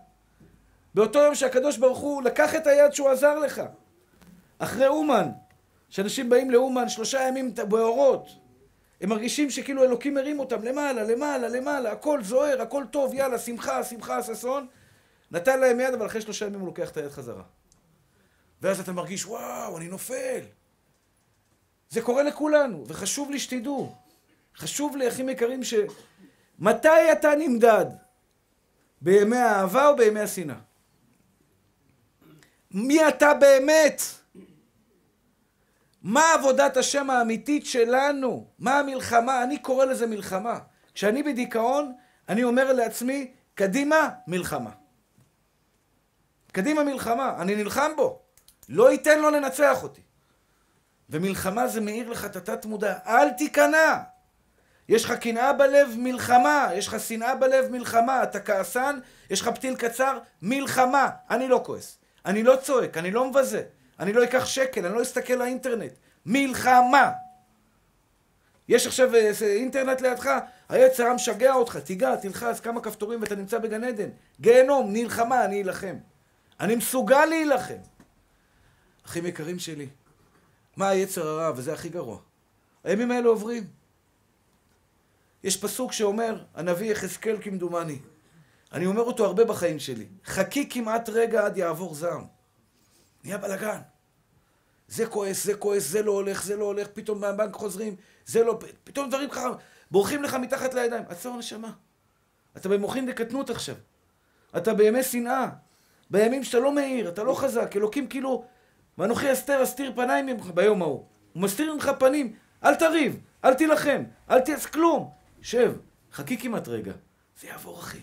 באותו יום שהקדוש ברוך הוא לקח את היד שהוא עזר לך. אחרי אומן, שאנשים באים לאומן שלושה ימים באורות, הם מרגישים שכאילו אלוקים מרים אותם למעלה, למעלה, למעלה, הכל זוהר, הכל טוב, יאללה, שמחה, שמחה, ששון. נתן להם יד, אבל אחרי שלושה ימים הוא לוקח את היד חזרה. ואז אתה מרגיש, וואו, אני נופל. זה קורה לכולנו, וחשוב לי שתדעו. חשוב לי, אחים יקרים, ש... מתי אתה נמדד? בימי האהבה או בימי השנאה? מי אתה באמת? מה עבודת השם האמיתית שלנו? מה המלחמה? אני קורא לזה מלחמה. כשאני בדיכאון, אני אומר לעצמי, קדימה, מלחמה. קדימה מלחמה, אני נלחם בו. לא ייתן לו לנצח אותי. ומלחמה זה מאיר לך את התת מודע, אל תיכנע. יש לך קנאה בלב, מלחמה. יש לך שנאה בלב, מלחמה. אתה כעסן, יש לך פתיל קצר, מלחמה. אני לא כועס. אני לא צועק, אני לא מבזה. אני לא אקח שקל, אני לא אסתכל לאינטרנט. מלחמה. יש עכשיו איזה אינטרנט לידך, היצר משגע אותך, תיגע, תלחץ כמה כפתורים ואתה נמצא בגן עדן. גיהנום, נלחמה, אני אלחם. אני מסוגל להילחם. אחים יקרים שלי, מה היצר הרע, וזה הכי גרוע. הימים האלה עוברים. יש פסוק שאומר, הנביא יחזקאל כמדומני. אני אומר אותו הרבה בחיים שלי. חכי כמעט רגע עד יעבור זעם. נהיה בלאגן. זה כועס, זה כועס, זה לא הולך, זה לא הולך, פתאום מהבנק חוזרים, זה לא... פתאום דברים ככה בורחים לך מתחת לידיים. עצור נשמה. אתה במוחין דקטנות עכשיו. אתה בימי שנאה. בימים שאתה לא מאיר, אתה לא חזק. אלוקים כאילו, ואנוכי אסתר אסתיר פניים ממך ביום ההוא. הוא מסתיר ממך פנים. אל תריב, אל תילחם, אל תעש כלום. שב, חכי כמעט רגע. זה יעבור, אחי.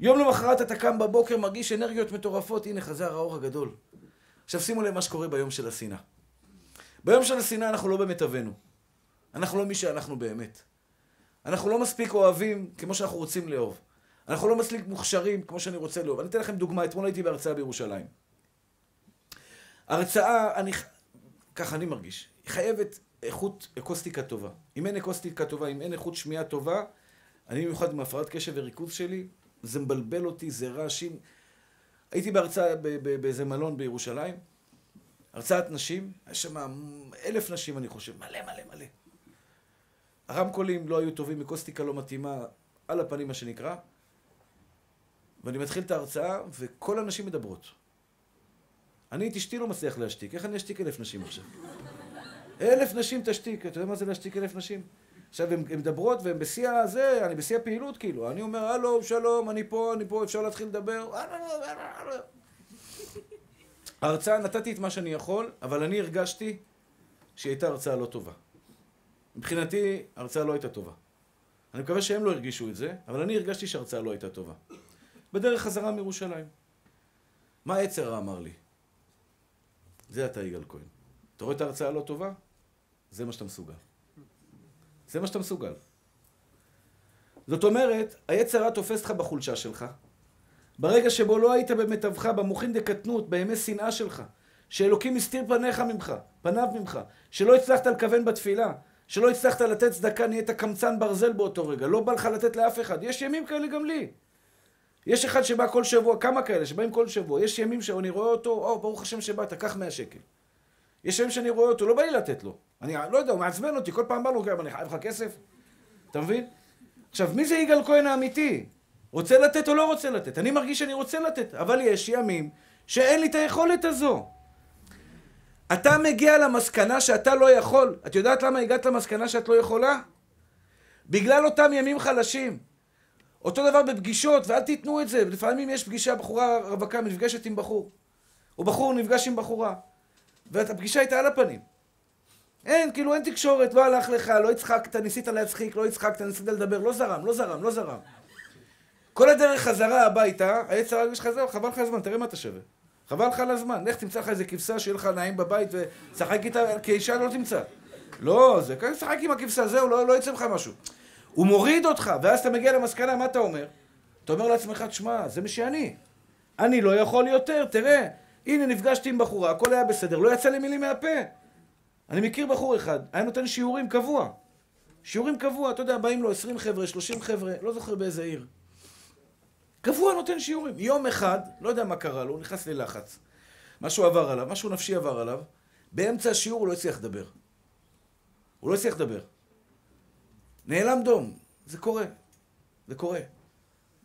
יום למחרת אתה קם בבוקר, מרגיש אנרגיות מטורפות, הנה חזר האור הגדול. עכשיו שימו לב מה שקורה ביום של השנאה. ביום של השנאה אנחנו לא באמת אבינו. אנחנו לא מי שאנחנו באמת. אנחנו לא מספיק אוהבים כמו שאנחנו רוצים לאהוב. אנחנו לא מספיק מוכשרים כמו שאני רוצה לאהוב. אני אתן לכם דוגמה, אתמול הייתי בהרצאה בירושלים. הרצאה, אני, ככה אני מרגיש, היא חייבת איכות אקוסטיקה טובה. אם אין אקוסטיקה טובה, אם אין איכות שמיעה טובה, אני במיוחד עם הפרעת קשב וריכוז שלי, זה מבלבל אותי, זה רעשים. הייתי בהרצאה באיזה מלון בירושלים, הרצאת נשים, יש שם אלף נשים אני חושב, מלא מלא מלא. הרמקולים לא היו טובים, אקוסטיקה לא מתאימה, על הפנים מה שנקרא. ואני מתחיל את ההרצאה, וכל הנשים מדברות. אני את אשתי לא מצליח להשתיק, איך אני אשתיק אלף נשים עכשיו? אלף נשים תשתיק, אתה יודע מה זה להשתיק אלף נשים? עכשיו, הן מדברות והן בשיא הזה, אני בשיא הפעילות כאילו. אני אומר, הלו, שלום, אני פה, אני פה, אפשר להתחיל לדבר? ההרצאה, נתתי את מה שאני יכול, אבל אני הרגשתי שהיא הייתה הרצאה לא טובה. מבחינתי, ההרצאה לא הייתה טובה. אני מקווה שהם לא הרגישו את זה, אבל אני הרגשתי שההרצאה לא הייתה טובה. בדרך חזרה מירושלים. מה רע אמר לי? זה אתה, יגאל כהן. אתה רואה את ההרצאה הלא טובה? זה מה שאתה מסוגל. זה מה שאתה מסוגל. זאת אומרת, היצר רע תופס אותך בחולשה שלך. ברגע שבו לא היית במיטבך, במוחין דקטנות, בימי שנאה שלך, שאלוקים הסתיר פניך ממך, פניו ממך, שלא הצלחת לכוון בתפילה, שלא הצלחת לתת צדקה, נהיית קמצן ברזל באותו רגע, לא בא לך לתת לאף אחד. יש ימים כאלה גם לי. יש אחד שבא כל שבוע, כמה כאלה שבאים כל שבוע, יש ימים שאני רואה אותו, או, ברוך השם שבאת, קח 100 שקל. יש ימים שאני רואה אותו, לא בא לי לתת לו. אני לא יודע, הוא מעצבן אותי, כל פעם בא לו, אני חייב לך כסף? אתה מבין? עכשיו, מי זה יגאל כהן האמיתי? רוצה לתת או לא רוצה לתת? אני מרגיש שאני רוצה לתת, אבל יש ימים שאין לי את היכולת הזו. אתה מגיע למסקנה שאתה לא יכול. את יודעת למה הגעת למסקנה שאת לא יכולה? בגלל אותם ימים חלשים. אותו דבר בפגישות, ואל תיתנו את זה. לפעמים יש פגישה, בחורה רווקה נפגשת עם בחור. או בחור נפגש עם בחורה. והפגישה הייתה על הפנים. אין, כאילו אין תקשורת, לא הלך לך, לא הצחקת, ניסית להצחיק, לא הצחקת, ניסית לדבר, לא זרם, לא זרם, לא זרם. כל הדרך חזרה הביתה, העץ הרגיש לך זהו, חבל לך הזמן, תראה מה אתה שווה. חבל לך על הזמן, לך תמצא לך איזה כבשה שיהיה לך נעים בבית ושחק איתה, כי אישה לא תמצא. לא, זה כזה, שחק עם הכבשה, זהו, לא, לא יצא לך משהו. הוא מוריד אותך, ואז אתה מגיע למסקנה, מה אתה אומר? אתה אומר לעצמך, תשמע, זה מי שאני. אני לא יכול יותר, תראה, הנה נפגשתי עם בחורה, הכל היה בסדר, לא יצא לי מילים מהפה. אני מכיר בחור אחד, היה נותן שיעורים קבוע. שיעורים קבוע, אתה יודע, באים לו 20 חבר'ה, 30 חבר'ה, לא זוכר באיזה עיר. קבוע נותן שיעורים. יום אחד, לא יודע מה קרה לו, הוא נכנס ללחץ. משהו עבר עליו, משהו נפשי עבר עליו. באמצע השיעור הוא לא הצליח לדבר. הוא לא הצליח לדבר. נעלם דום. זה קורה. זה קורה.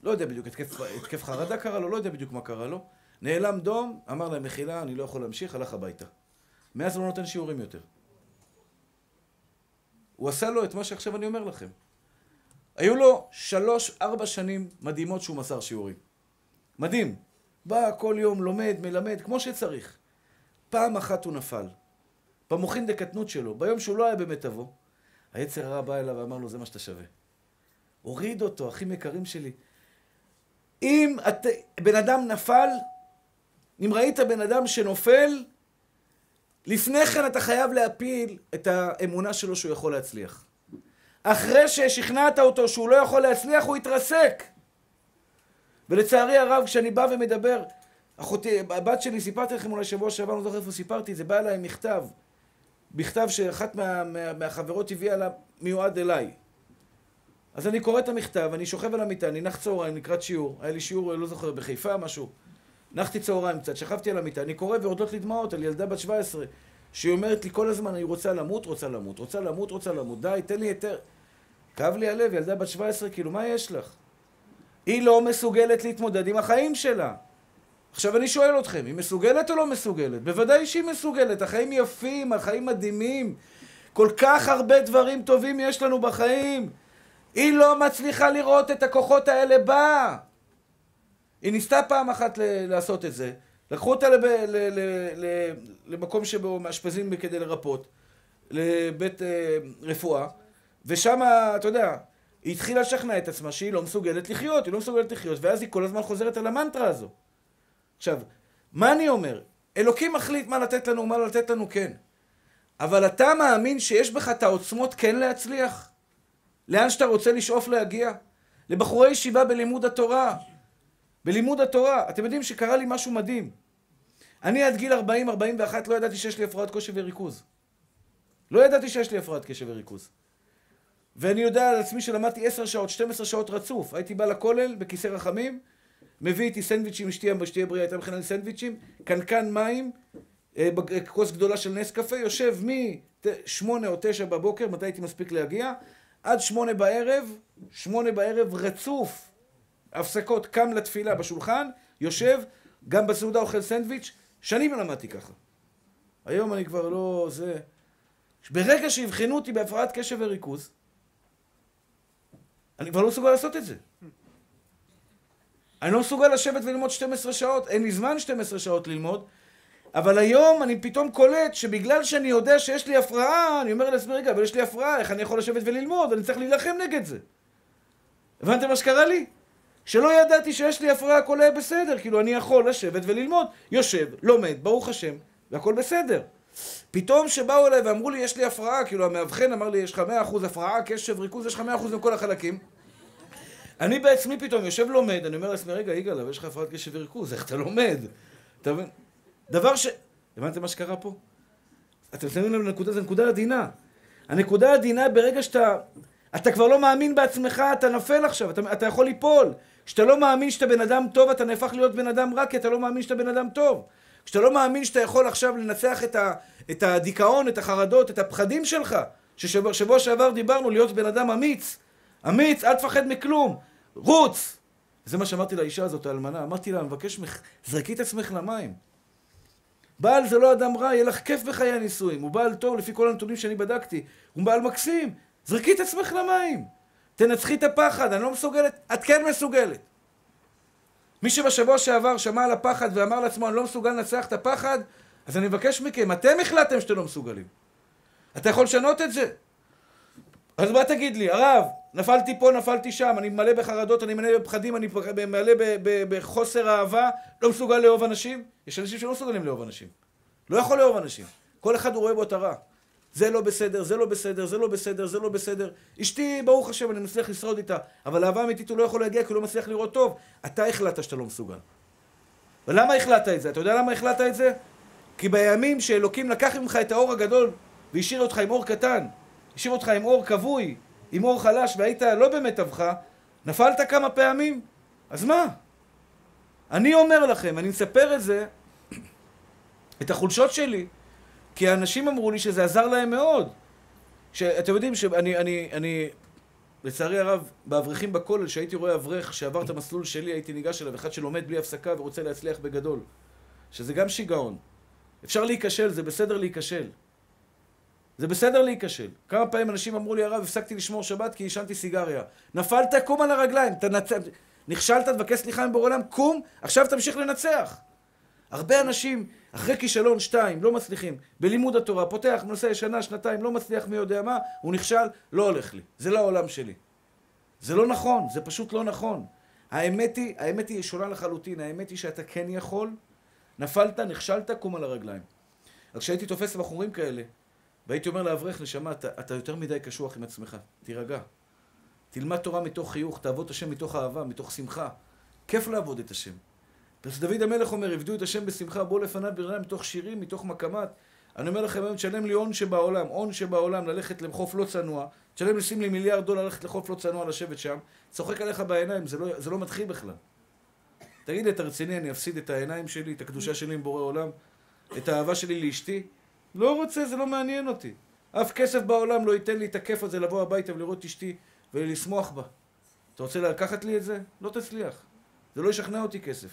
לא יודע בדיוק, התקף, התקף חרדה קרה לו, לא יודע בדיוק מה קרה לו. נעלם דום, אמר להם, מחילה, אני לא יכול להמשיך, הלך הביתה. מאז הוא לא נותן שיעורים יותר. הוא עשה לו את מה שעכשיו אני אומר לכם. היו לו שלוש-ארבע שנים מדהימות שהוא מסר שיעורים. מדהים. בא כל יום, לומד, מלמד, כמו שצריך. פעם אחת הוא נפל. במוחין דקטנות שלו, ביום שהוא לא היה במיטבו, היצר הרע בא אליו ואמר לו, זה מה שאתה שווה. הוריד אותו, אחים יקרים שלי. אם את, בן אדם נפל, אם ראית בן אדם שנופל, לפני כן אתה חייב להפיל את האמונה שלו שהוא יכול להצליח. אחרי ששכנעת אותו שהוא לא יכול להצליח, הוא התרסק. ולצערי הרב, כשאני בא ומדבר, אחותי, הבת שלי, סיפרתי לכם אולי שבוע שעבר, לא זוכר איפה סיפרתי, זה בא אליי מכתב. מכתב שאחת מה, מה, מהחברות הביאה לה, מיועד אליי. אז אני קורא את המכתב, אני שוכב על המיטה, אני נח צהריים לקראת שיעור, היה לי שיעור, לא זוכר, בחיפה, משהו. נחתי צהריים קצת, שכבתי על המיטה, אני קורא ויורדות לי דמעות על ילדה בת 17, שהיא אומרת לי כל הזמן, אני רוצה למות, רוצה למות, רוצה למות, רוצה למות, די, תן לי היתר. כאב לי הלב, ילדה בת 17, כאילו, מה יש לך? היא לא מסוגלת להתמודד עם החיים שלה. עכשיו אני שואל אתכם, היא מסוגלת או לא מסוגלת? בוודאי שהיא מסוגלת, החיים יפים, החיים מדהימים. כל כך הרבה דברים טובים יש לנו בחיים. היא לא מצליחה לראות את הכוחות האלה בה. היא ניסתה פעם אחת ל- לעשות את זה. לקחו אותה לב, ל- ל- ל- למקום שבו מאשפזים כדי לרפות, לבית אה, רפואה, ושם, אתה יודע, היא התחילה לשכנע את עצמה שהיא לא מסוגלת לחיות, היא לא מסוגלת לחיות, ואז היא כל הזמן חוזרת על המנטרה הזו. עכשיו, מה אני אומר? אלוקים מחליט מה לתת לנו ומה לא לתת לנו, כן. אבל אתה מאמין שיש בך את העוצמות כן להצליח? לאן שאתה רוצה לשאוף להגיע? לבחורי ישיבה בלימוד התורה. בלימוד התורה. אתם יודעים שקרה לי משהו מדהים. אני עד גיל 40-41 לא ידעתי שיש לי הפרעת קושי וריכוז. לא ידעתי שיש לי הפרעת קשב וריכוז. ואני יודע על עצמי שלמדתי 10 שעות, 12 שעות רצוף. הייתי בא לכולל בכיסא רחמים, מביא איתי סנדוויצ'ים, אשתי שתהיה בריאה הייתה מכינה לי סנדוויצ'ים, קנקן מים, אה, כוס גדולה של נס קפה, יושב מ-8 או 9 בבוקר, מתי הייתי מספיק להגיע, עד 8 בערב, 8 בערב רצוף, הפסקות, קם לתפילה בשולחן, יושב, גם בסעודה אוכל סנדוויץ', שנים למדתי ככה. היום אני כבר לא... זה... ברגע שיבחנו אותי בהפרעת קשב וריכוז, אני כבר לא מסוגל לעשות את זה. אני לא מסוגל לשבת וללמוד 12 שעות, אין לי זמן 12 שעות ללמוד, אבל היום אני פתאום קולט שבגלל שאני יודע שיש לי הפרעה, אני אומר לעצמי, רגע, אבל יש לי הפרעה, איך אני יכול לשבת וללמוד? אני צריך להילחם נגד זה. הבנתם מה שקרה לי? שלא ידעתי שיש לי הפרעה, הכל היה בסדר. כאילו, אני יכול לשבת וללמוד. יושב, לומד, ברוך השם, והכל בסדר. פתאום שבאו אליי ואמרו לי, יש לי הפרעה, כאילו, המאבחן אמר לי, יש לך 100% הפרעה, קשב, ריכוז, יש לך 100% מכל החלקים. אני בעצמי פתאום יושב לומד, אני אומר לעצמי, רגע, יגאל, אבל יש לך הפרעת קשב וריכוז, איך אתה לומד? אתה מבין? דבר ש... הבנתם מה שקרה פה? אתם שמים לב לנקודה, זו נקודה עדינה. הנקודה העדינה ברגע שאתה... אתה כבר לא מאמין בעצמך, אתה נופל עכשיו, אתה, אתה יכול ליפול. כשאתה לא מאמין שאתה בן אדם טוב, אתה נהפך להיות בן אדם רע, כי אתה לא מאמין שאתה בן אדם טוב. כשאתה לא מאמין שאתה יכול עכשיו לנצח את, ה, את הדיכאון, את החרדות, את הפחדים שלך, ששבוע שעבר דיברנו להיות בן אדם אמיץ. אמיץ, אל תפחד מכלום. רוץ! זה מה שאמרתי לאישה הזאת, האלמנה. אמרתי לה, מבקש ממך, זרקי את עצמך למים. בעל זה לא אדם רע, יהיה לך כיף בחיי הנישואים. הוא בעל טוב, לפי כל הנתונים שאני בדקתי. הוא בעל מקסים. זרקי את עצמך למים. תנצחי את הפחד, אני לא מסוגלת. את כן מסוגלת. מי שבשבוע שעבר שמע על הפחד ואמר לעצמו, אני לא מסוגל לנצח את הפחד, אז אני מבקש מכם, אתם החלטתם שאתם לא מסוגלים. אתה יכול לשנות את זה. אז מה תגיד לי, הרב, נפלתי פה, נפלתי שם, אני מלא בחרדות, אני מלא בפחדים, אני מלא בחוסר אהבה, לא מסוגל לאהוב אנשים? יש אנשים שלא מסוגלים לאהוב אנשים. לא יכול לאהוב אנשים. כל אחד הוא רואה בו את הרע. זה לא בסדר, זה לא בסדר, זה לא בסדר, זה לא בסדר. אשתי, ברוך השם, אני מצליח לשרוד איתה, אבל אהבה אמיתית הוא לא יכול להגיע כי הוא לא מצליח לראות טוב. אתה החלטת שאתה לא מסוגל. ולמה החלטת את זה? אתה יודע למה החלטת את זה? כי בימים שאלוקים לקח ממך את האור הגדול והשאיר אותך עם אור קטן, השאיר אותך עם אור כבוי, עם אור חלש, והיית לא במיטבך, נפלת כמה פעמים? אז מה? אני אומר לכם, אני מספר את זה, את החולשות שלי, כי האנשים אמרו לי שזה עזר להם מאוד. שאתם יודעים שאני, אני, אני, לצערי הרב, באברכים בכולל, שהייתי רואה אברך שעבר את המסלול שלי, הייתי ניגש אליו, אחד שלומד בלי הפסקה ורוצה להצליח בגדול. שזה גם שיגעון. אפשר להיכשל, זה בסדר להיכשל. זה בסדר להיכשל. כמה פעמים אנשים אמרו לי, הרב, הפסקתי לשמור שבת כי עישנתי סיגריה. נפלת, קום על הרגליים. תנצ... נכשלת, תבקש סליחה מבורא עולם, קום, עכשיו תמשיך לנצח. הרבה אנשים, אחרי כישלון שתיים, לא מצליחים, בלימוד התורה, פותח, מנסה שנה, שנתיים, לא מצליח מי יודע מה, הוא נכשל, לא הולך לי. זה לא העולם שלי. זה לא נכון, זה פשוט לא נכון. האמת היא, האמת היא שונה לחלוטין, האמת היא שאתה כן יכול, נפלת, נכשלת, קום על הרגליים. רק כשהייתי תופס בחורים כאלה, והייתי אומר לאברך, נשמה, אתה, אתה יותר מדי קשוח עם עצמך, תירגע. תלמד תורה מתוך חיוך, תעבוד את השם מתוך אהבה, מתוך שמחה. כיף לעבוד את השם. אז דוד המלך אומר, עבדו את השם בשמחה, בואו לפניו ברנן מתוך שירים, מתוך מקמת. אני אומר לכם היום, תשלם לי הון שבעולם, הון שבעולם, ללכת לחוף לא צנוע, תשלם לי, שים לי מיליארד דולר ללכת לחוף לא צנוע, לשבת שם, צוחק עליך בעיניים, זה לא, זה לא מתחיל בכלל. תגיד לי, אתה רציני, אני אפסיד את העיניים שלי, את הקדושה שלי עם בורא עולם, את האהבה שלי לאשתי? לא רוצה, זה לא מעניין אותי. אף כסף בעולם לא ייתן לי את הכיף הזה לבוא הביתה ולראות אשתי ולשמוח בה. אתה רוצה לקחת לי את זה? לא תצליח. זה לא ישכנע אותי כסף.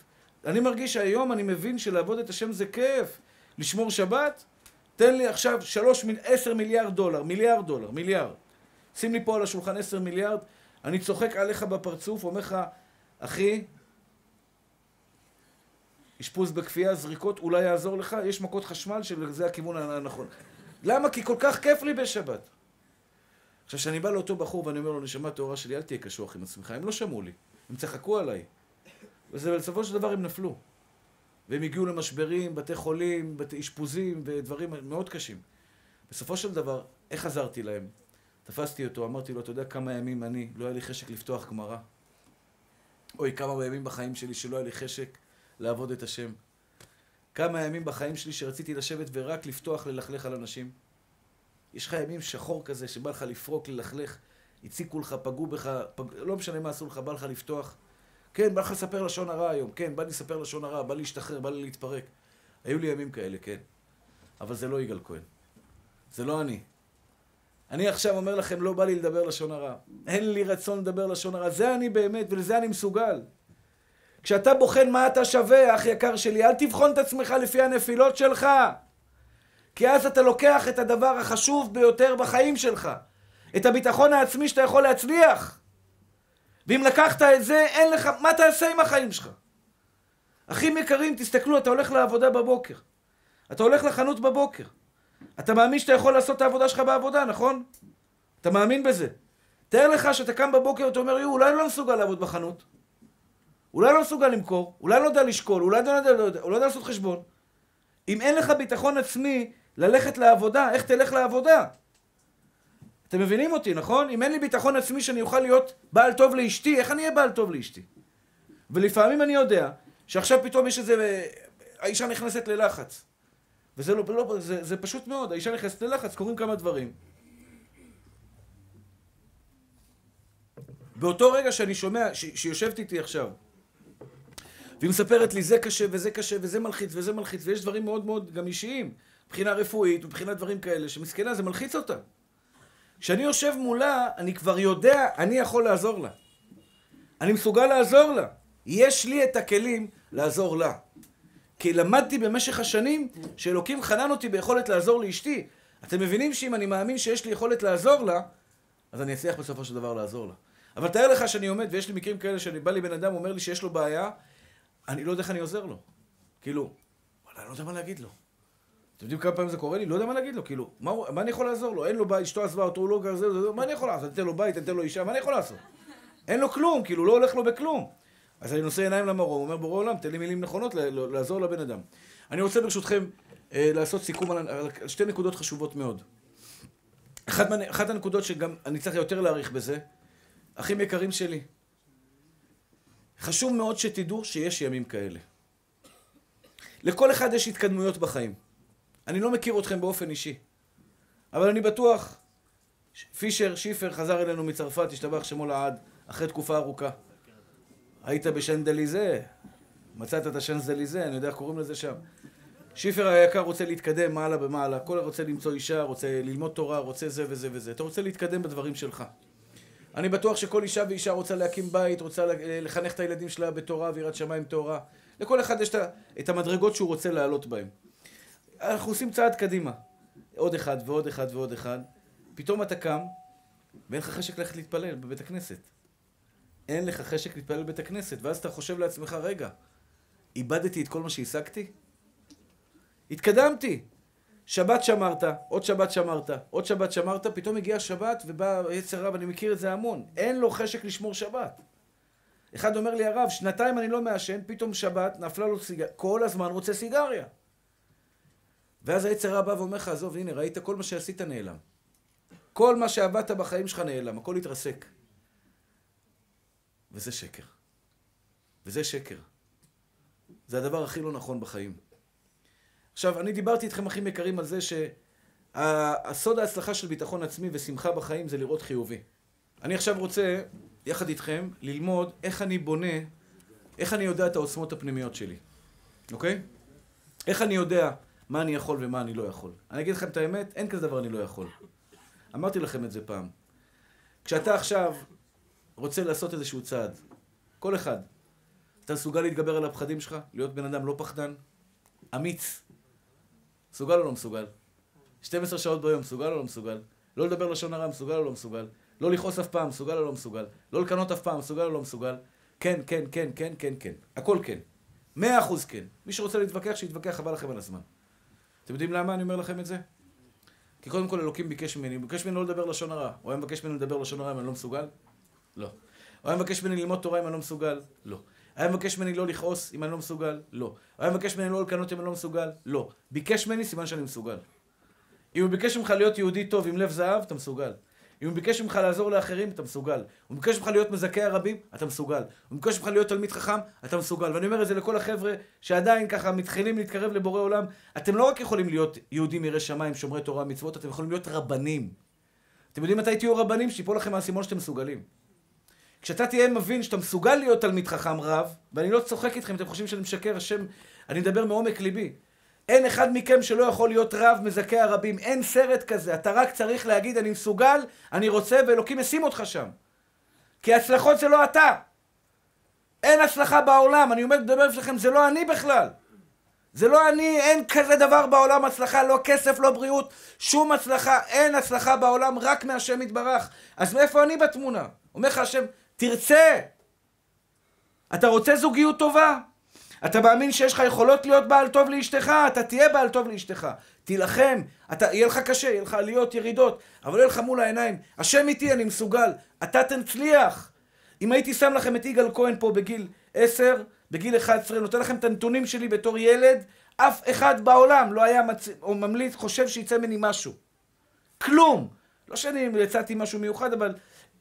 אני מרגיש שהיום אני מבין שלעבוד את השם זה כיף. לשמור שבת, תן לי עכשיו שלוש, עשר מיליארד דולר, מיליארד דולר, מיליארד. שים לי פה על השולחן עשר מיליארד, אני צוחק עליך בפרצוף, אומר לך, אחי, אשפוז בכפייה, זריקות, אולי יעזור לך, יש מכות חשמל שזה הכיוון הנכון. למה? כי כל כך כיף לי בשבת. עכשיו, כשאני בא לאותו בחור ואני אומר לו, נשמה טהורה שלי, אל תהיה קשוח עם עצמך, הם לא שמעו לי, הם צחקו עליי. ובסופו של דבר הם נפלו. והם הגיעו למשברים, בתי חולים, בתי אשפוזים ודברים מאוד קשים. בסופו של דבר, איך עזרתי להם? תפסתי אותו, אמרתי לו, אתה יודע כמה ימים אני, לא היה לי חשק לפתוח גמרא? אוי, כמה ימים בחיים שלי שלא היה לי חשק לעבוד את השם. כמה ימים בחיים שלי שרציתי לשבת ורק לפתוח ללכלך על אנשים. יש לך ימים שחור כזה שבא לך לפרוק, ללכלך, הציקו לך, פגעו בך, פג... לא משנה מה עשו לך, בא לך לפתוח. כן, בא לך לספר לשון הרע היום, כן, בא לי לספר לשון הרע, בא לי להשתחרר, בא לי להתפרק. היו לי ימים כאלה, כן. אבל זה לא יגאל כהן. זה לא אני. אני עכשיו אומר לכם, לא בא לי לדבר לשון הרע. אין לי רצון לדבר לשון הרע. זה אני באמת, ולזה אני מסוגל. כשאתה בוחן מה אתה שווה, אח יקר שלי, אל תבחון את עצמך לפי הנפילות שלך. כי אז אתה לוקח את הדבר החשוב ביותר בחיים שלך. את הביטחון העצמי שאתה יכול להצליח. ואם לקחת את זה, אין לך, מה תעשה עם החיים שלך? אחים יקרים, תסתכלו, אתה הולך לעבודה בבוקר. אתה הולך לחנות בבוקר. אתה מאמין שאתה יכול לעשות את העבודה שלך בעבודה, נכון? אתה מאמין בזה. תאר לך שאתה קם בבוקר ואתה אומר, יו, אולי אני לא מסוגל לעבוד בחנות. אולי לא מסוגל למכור, אולי לא יודע לשקול, אולי לא יודע, לא יודע, לא יודע לעשות חשבון. אם אין לך ביטחון עצמי ללכת לעבודה, איך תלך לעבודה? אתם מבינים אותי, נכון? אם אין לי ביטחון עצמי שאני אוכל להיות בעל טוב לאשתי, איך אני אהיה בעל טוב לאשתי? ולפעמים אני יודע שעכשיו פתאום יש איזה... האישה נכנסת ללחץ. וזה לא, לא זה, זה פשוט מאוד, האישה נכנסת ללחץ, קורים כמה דברים. באותו רגע שאני שומע, שהיא יושבת איתי עכשיו, והיא מספרת לי זה קשה וזה קשה וזה מלחיץ וזה מלחיץ, ויש דברים מאוד מאוד גם אישיים, מבחינה רפואית מבחינת דברים כאלה, שמסכנה זה מלחיץ אותה. כשאני יושב מולה, אני כבר יודע, אני יכול לעזור לה. אני מסוגל לעזור לה. יש לי את הכלים לעזור לה. כי למדתי במשך השנים שאלוקים חנן אותי ביכולת לעזור לאשתי. אתם מבינים שאם אני מאמין שיש לי יכולת לעזור לה, אז אני אצליח בסופו של דבר לעזור לה. אבל תאר לך שאני עומד, ויש לי מקרים כאלה שאני בא לי בן אדם, אומר לי שיש לו בעיה, אני לא יודע איך אני עוזר לו. כאילו, וואלה, אני לא יודע מה להגיד לו. אתם יודעים כמה פעמים זה קורה לי? לא יודע מה להגיד לו, כאילו, מה, מה אני יכול לעזור לו? אין לו בית, אשתו עזבה אותו, הוא לא גר, זה, זה, מה אני יכול לעשות? אתן לו בית, אתן לו אישה, מה אני יכול לעשות? אין לו כלום, כאילו, לא הולך לו בכלום. אז אני נושא עיניים למרום, אומר בורא עולם, תן לי מילים נכונות לעזור לבן אדם. אני רוצה ברשותכם אה, לעשות סיכום על, על שתי נקודות חשובות מאוד. אחת, אחת הנקודות שגם אני צריך יותר להעריך בזה, אחים יקרים שלי, חשוב מאוד שתדעו שיש ימים כאלה. לכל אחד יש התקדמויות בחיים. אני לא מכיר אתכם באופן אישי, אבל אני בטוח, פישר, שיפר חזר אלינו מצרפת, השתבח שמו לעד, אחרי תקופה ארוכה. היית בשנדליזה, מצאת את השנדליזה, אני יודע איך קוראים לזה שם. שיפר היקר רוצה להתקדם מעלה במעלה, כל רוצה למצוא אישה, רוצה ללמוד תורה, רוצה זה וזה וזה. אתה רוצה להתקדם בדברים שלך. אני בטוח שכל אישה ואישה רוצה להקים בית, רוצה לחנך את הילדים שלה בתורה ויראת שמיים טהורה. לכל אחד יש את המדרגות שהוא רוצה לעלות בהן. אנחנו עושים צעד קדימה. עוד אחד ועוד אחד ועוד אחד, פתאום אתה קם, ואין לך חשק ללכת להתפלל בבית הכנסת. אין לך חשק להתפלל בבית הכנסת, ואז אתה חושב לעצמך, רגע, איבדתי את כל מה שהשגתי? התקדמתי. שבת שמרת, עוד שבת שמרת, עוד שבת שמרת, פתאום הגיעה שבת ובא יצר רב, אני מכיר את זה המון. אין לו חשק לשמור שבת. אחד אומר לי, הרב, שנתיים אני לא מעשן, פתאום שבת, נפלה לו סיגריה, כל הזמן רוצה סיגריה. ואז היצר רב בא ואומר לך, עזוב, הנה, ראית, כל מה שעשית נעלם. כל מה שעבדת בחיים שלך נעלם, הכל התרסק. וזה שקר. וזה שקר. זה הדבר הכי לא נכון בחיים. עכשיו, אני דיברתי איתכם, אחים יקרים, על זה שהסוד ההצלחה של ביטחון עצמי ושמחה בחיים זה לראות חיובי. אני עכשיו רוצה, יחד איתכם, ללמוד איך אני בונה, איך אני יודע את העוצמות הפנימיות שלי, אוקיי? איך אני יודע מה אני יכול ומה אני לא יכול. אני אגיד לכם את האמת, אין כזה דבר אני לא יכול. אמרתי לכם את זה פעם. כשאתה עכשיו רוצה לעשות איזשהו צעד, כל אחד, אתה מסוגל להתגבר על הפחדים שלך? להיות בן אדם לא פחדן? אמיץ? מסוגל או לא מסוגל? 12 שעות ביום, מסוגל או לא מסוגל? לא לדבר לשון הרע, מסוגל או לא מסוגל? לא לכעוס אף פעם, מסוגל או לא מסוגל? לא לקנות אף פעם, מסוגל או לא מסוגל? כן, כן, כן, כן, כן, כן. הכל כן. מאה אחוז כן. מי שרוצה להתווכח, שיתווכח, חבל לכם על הזמן. אתם יודעים למה אני אומר לכם את זה? כי קודם כל אלוקים ביקש ממני, הוא ביקש ממני לא לדבר לשון הרע. הוא היה מבקש ממני לדבר לשון הרע אם אני לא מסוגל? לא. הוא היה מבקש ממני ללמוד תורה אם אני לא מסוגל? לא. היה מבקש ממני לא לכעוס אם אני לא מסוגל? לא. היה מבקש ממני לא לקנות אם אני לא מסוגל? לא. ביקש ממני, סימן שאני מסוגל. אם הוא ביקש ממך להיות יהודי טוב עם לב זהב, אתה מסוגל. אם הוא ביקש ממך לעזור לאחרים, אתה מסוגל. הוא ביקש ממך להיות מזכה הרבים, אתה מסוגל. הוא ביקש ממך להיות תלמיד חכם, אתה מסוגל. ואני אומר את זה לכל החבר'ה שעדיין ככה מתחילים להתקרב לבורא עולם. אתם לא רק יכולים להיות יהודים יראי שמיים, שומרי תורה ומצוות, אתם יכולים להיות רבנים. אתם יודעים מתי תהיו רבנים? שיפול לכם האסימון שאתם מסוגלים. כשאתה תהיה מבין שאתה מסוגל להיות תלמיד חכם רב, ואני לא צוחק איתכם, אתם חושבים שאני משקר, השם, אני מדבר מעומק ליבי. אין אחד מכם שלא יכול להיות רב מזכה הרבים. אין סרט כזה. אתה רק צריך להגיד, אני מסוגל, אני רוצה, ואלוקים ישים אותך שם. כי הצלחות זה לא אתה. אין הצלחה בעולם. אני עומד לדבר בפניכם, זה לא אני בכלל. זה לא אני, אין כזה דבר בעולם הצלחה, לא כסף, לא בריאות, שום הצלחה, אין הצלחה בעולם, רק מהשם יתברך. אז מאיפה אני בתמונה? אומר לך השם, תרצה. אתה רוצה זוגיות טובה? אתה מאמין שיש לך יכולות להיות בעל טוב לאשתך, אתה תהיה בעל טוב לאשתך. תילחם, אתה, יהיה לך קשה, יהיה לך עליות, ירידות, אבל יהיה לך מול העיניים. השם איתי, אני מסוגל. אתה תצליח. אם הייתי שם לכם את יגאל כהן פה בגיל 10, בגיל 11, נותן לכם את הנתונים שלי בתור ילד, אף אחד בעולם לא היה מצ... או ממליץ, חושב שיצא ממני משהו. כלום. לא שאני יצאתי משהו מיוחד, אבל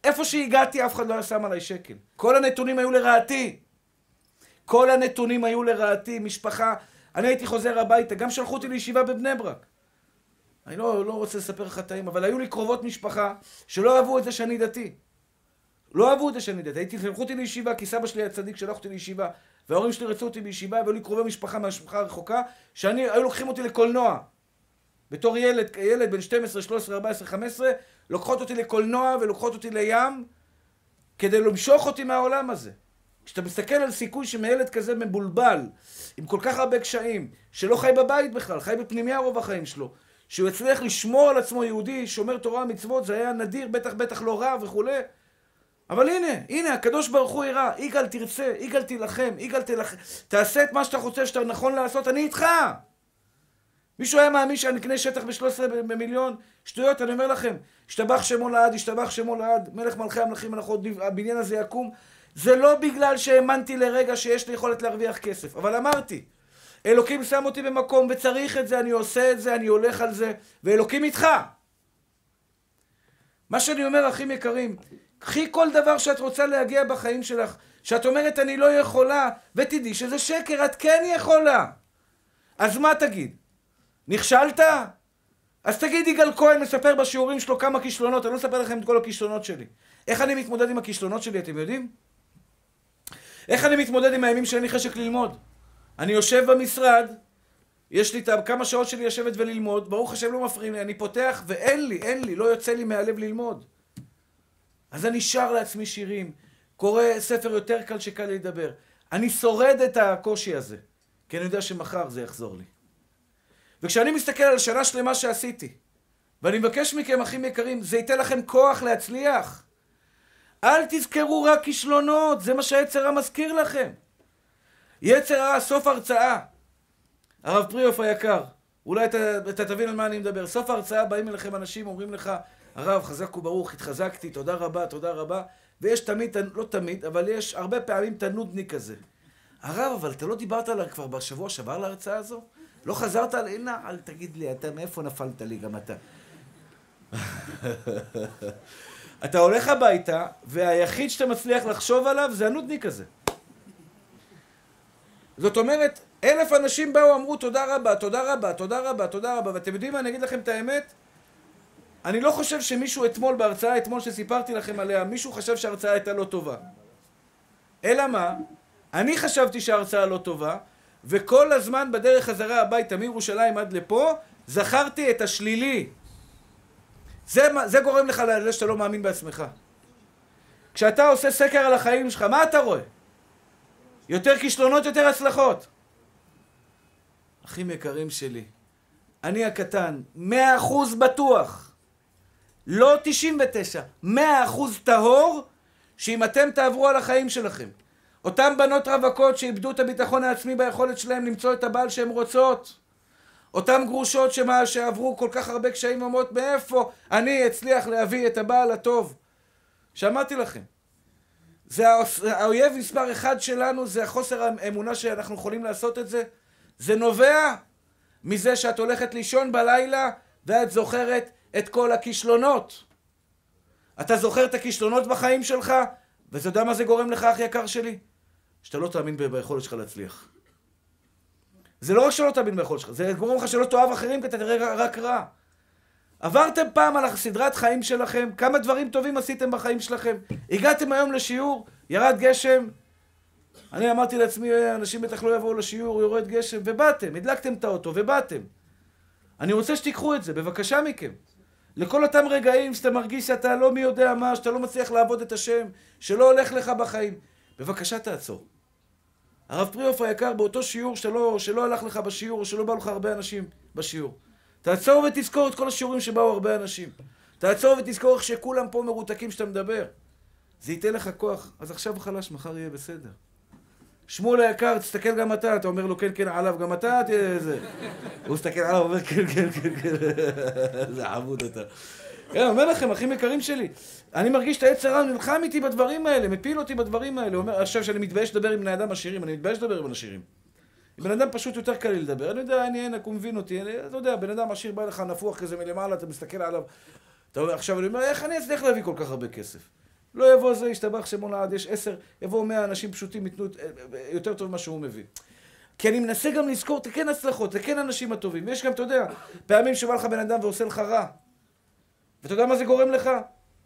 איפה שהגעתי אף אחד לא היה שם עליי שקל. כל הנתונים היו לרעתי. כל הנתונים היו לרעתי, משפחה. אני הייתי חוזר הביתה, גם שלחו אותי לישיבה בבני ברק. אני לא, לא רוצה לספר לך טעים, אבל היו לי קרובות משפחה שלא אהבו את זה שאני דתי. לא אהבו את זה שאני דתי. הייתי, שלחו אותי לישיבה, כי סבא שלי הצדיק שלח אותי לישיבה, וההורים שלי רצו אותי בישיבה, והיו לי קרובי משפחה מהמשפחה הרחוקה, שאני, היו לוקחים אותי לקולנוע. בתור ילד, ילד בן 12, 13, 14, 15, לוקחות אותי לקולנוע ולוקחות אותי לים, כדי למשוך אותי מהעולם הזה. כשאתה מסתכל על סיכוי שמילד כזה מבולבל, עם כל כך הרבה קשיים, שלא חי בבית בכלל, חי בפנימיה רוב החיים שלו, שהוא יצליח לשמור על עצמו יהודי, שומר תורה ומצוות, זה היה נדיר, בטח בטח לא רע וכולי. אבל הנה, הנה, הקדוש ברוך הוא יראה, יגאל תרצה, יגאל תילחם, יגאל תילחם, תעשה את מה שאתה חושב שאתה נכון לעשות, אני איתך! מישהו היה מאמין שאני אקנה שטח ב-13 במיליון? שטויות, אני אומר לכם. השתבח שמו לעד, השתבח שמו לעד, מלך מלכי המלכים מלכות, הבניין הזה יקום. זה לא בגלל שהאמנתי לרגע שיש לי יכולת להרוויח כסף, אבל אמרתי, אלוקים שם אותי במקום וצריך את זה, אני עושה את זה, אני הולך על זה, ואלוקים איתך. מה שאני אומר, אחים יקרים, קחי כל דבר שאת רוצה להגיע בחיים שלך, שאת אומרת אני לא יכולה, ותדעי שזה שקר, את כן יכולה. אז מה תגיד? נכשלת? אז תגיד יגאל כהן מספר בשיעורים שלו כמה כישלונות, אני לא אספר לכם את כל הכישלונות שלי. איך אני מתמודד עם הכישלונות שלי, אתם יודעים? איך אני מתמודד עם הימים שאין לי חשק ללמוד? אני יושב במשרד, יש לי את כמה שעות שלי לשבת וללמוד, ברוך השם לא מפריעים לי, אני פותח ואין לי, אין לי, לא יוצא לי מהלב ללמוד. אז אני שר לעצמי שירים, קורא ספר יותר קל שקל לדבר. אני שורד את הקושי הזה, כי אני יודע שמחר זה יחזור לי. וכשאני מסתכל על שנה שלמה שעשיתי, ואני מבקש מכם, אחים יקרים, זה ייתן לכם כוח להצליח. אל תזכרו רק כישלונות, זה מה שהיצר מזכיר לכם. יצר הרע, סוף הרצאה. הרב פריאוף היקר, אולי אתה, אתה תבין על מה אני מדבר. סוף ההרצאה באים אליכם אנשים, אומרים לך, הרב, חזק וברוך, התחזקתי, תודה רבה, תודה רבה. ויש תמיד, לא תמיד, אבל יש הרבה פעמים תנודניק כזה. הרב, אבל אתה לא דיברת עליו כבר בשבוע שעבר להרצאה הזו? לא חזרת על... הנה, אל תגיד לי, אתה מאיפה נפלת לי גם אתה? אתה הולך הביתה, והיחיד שאתה מצליח לחשוב עליו זה הנודניק הזה. זאת אומרת, אלף אנשים באו, אמרו תודה רבה, תודה רבה, תודה רבה, תודה רבה, ואתם יודעים מה, אני אגיד לכם את האמת? אני לא חושב שמישהו אתמול, בהרצאה אתמול שסיפרתי לכם עליה, מישהו חשב שההרצאה הייתה לא טובה. אלא מה? אני חשבתי שההרצאה לא טובה, וכל הזמן בדרך חזרה הביתה מירושלים עד לפה, זכרתי את השלילי. זה, זה גורם לך לזה שאתה לא מאמין בעצמך. כשאתה עושה סקר על החיים שלך, מה אתה רואה? יותר כישלונות, יותר הצלחות. אחים יקרים שלי, אני הקטן, מאה אחוז בטוח, לא תשעים ותשע, מאה אחוז טהור, שאם אתם תעברו על החיים שלכם, אותן בנות רווקות שאיבדו את הביטחון העצמי ביכולת שלהם למצוא את הבעל שהן רוצות, אותן גרושות שמה, שעברו כל כך הרבה קשיים ואומרות מאיפה אני אצליח להביא את הבעל הטוב. שאמרתי לכם, זה האויב מספר אחד שלנו, זה החוסר האמונה שאנחנו יכולים לעשות את זה. זה נובע מזה שאת הולכת לישון בלילה ואת זוכרת את כל הכישלונות. אתה זוכר את הכישלונות בחיים שלך, ואתה יודע מה זה גורם לך, אח יקר שלי? שאתה לא תאמין ביכולת שלך להצליח. זה לא רק שלא תאמין ביכולת שלך, זה גורם לך שלא תאהב אחרים כי אתה תראה רק רע. עברתם פעם על הסדרת חיים שלכם? כמה דברים טובים עשיתם בחיים שלכם? הגעתם היום לשיעור, ירד גשם, אני אמרתי לעצמי, אנשים בטח לא יבואו לשיעור, יורד גשם, ובאתם, הדלקתם את האוטו, ובאתם. אני רוצה שתיקחו את זה, בבקשה מכם. לכל אותם רגעים שאתה מרגיש שאתה לא מי יודע מה, שאתה לא מצליח לעבוד את השם, שלא הולך לך בחיים, בבקשה תעצור. הרב פריאוף היקר, באותו שיעור שלא, שלא הלך לך בשיעור, או שלא באו לך הרבה אנשים בשיעור, תעצור ותזכור את כל השיעורים שבאו הרבה אנשים. תעצור ותזכור איך שכולם פה מרותקים שאתה מדבר. זה ייתן לך כוח. אז עכשיו חלש, מחר יהיה בסדר. שמואל היקר, תסתכל גם אתה, אתה אומר לו כן כן עליו, גם אתה תהיה זה. הוא מסתכל עליו, אומר כן כן כן כן, איזה עמוד אתה. כן, אומר לכם, אחים יקרים שלי, אני מרגיש את העץ הרע, נלחם איתי בדברים האלה, מפיל אותי בדברים האלה. אומר, עכשיו שאני מתבייש לדבר עם בני אדם עשירים, אני מתבייש לדבר עם עשירים. בן אדם פשוט יותר קל לי לדבר, אני יודע, אני ענק, הוא מבין אותי, אתה יודע, בן אדם עשיר בא לך נפוח כזה מלמעלה, אתה מסתכל עליו, אתה אומר, עכשיו אני אומר, איך אני אצליח להביא כל כך הרבה כסף? לא יבוא זה, ישתבח שמו לעד, יש עשר, יבואו מאה אנשים פשוטים, ייתנו יותר טוב ממה שהוא מביא. כי אני מנסה גם לזכור, זה כן הצלחות, זה כן האנשים הטובים. ויש גם, אתה יודע, פעמים שבא לך בן אדם ועושה לך רע. ואתה יודע מה זה גורם לך?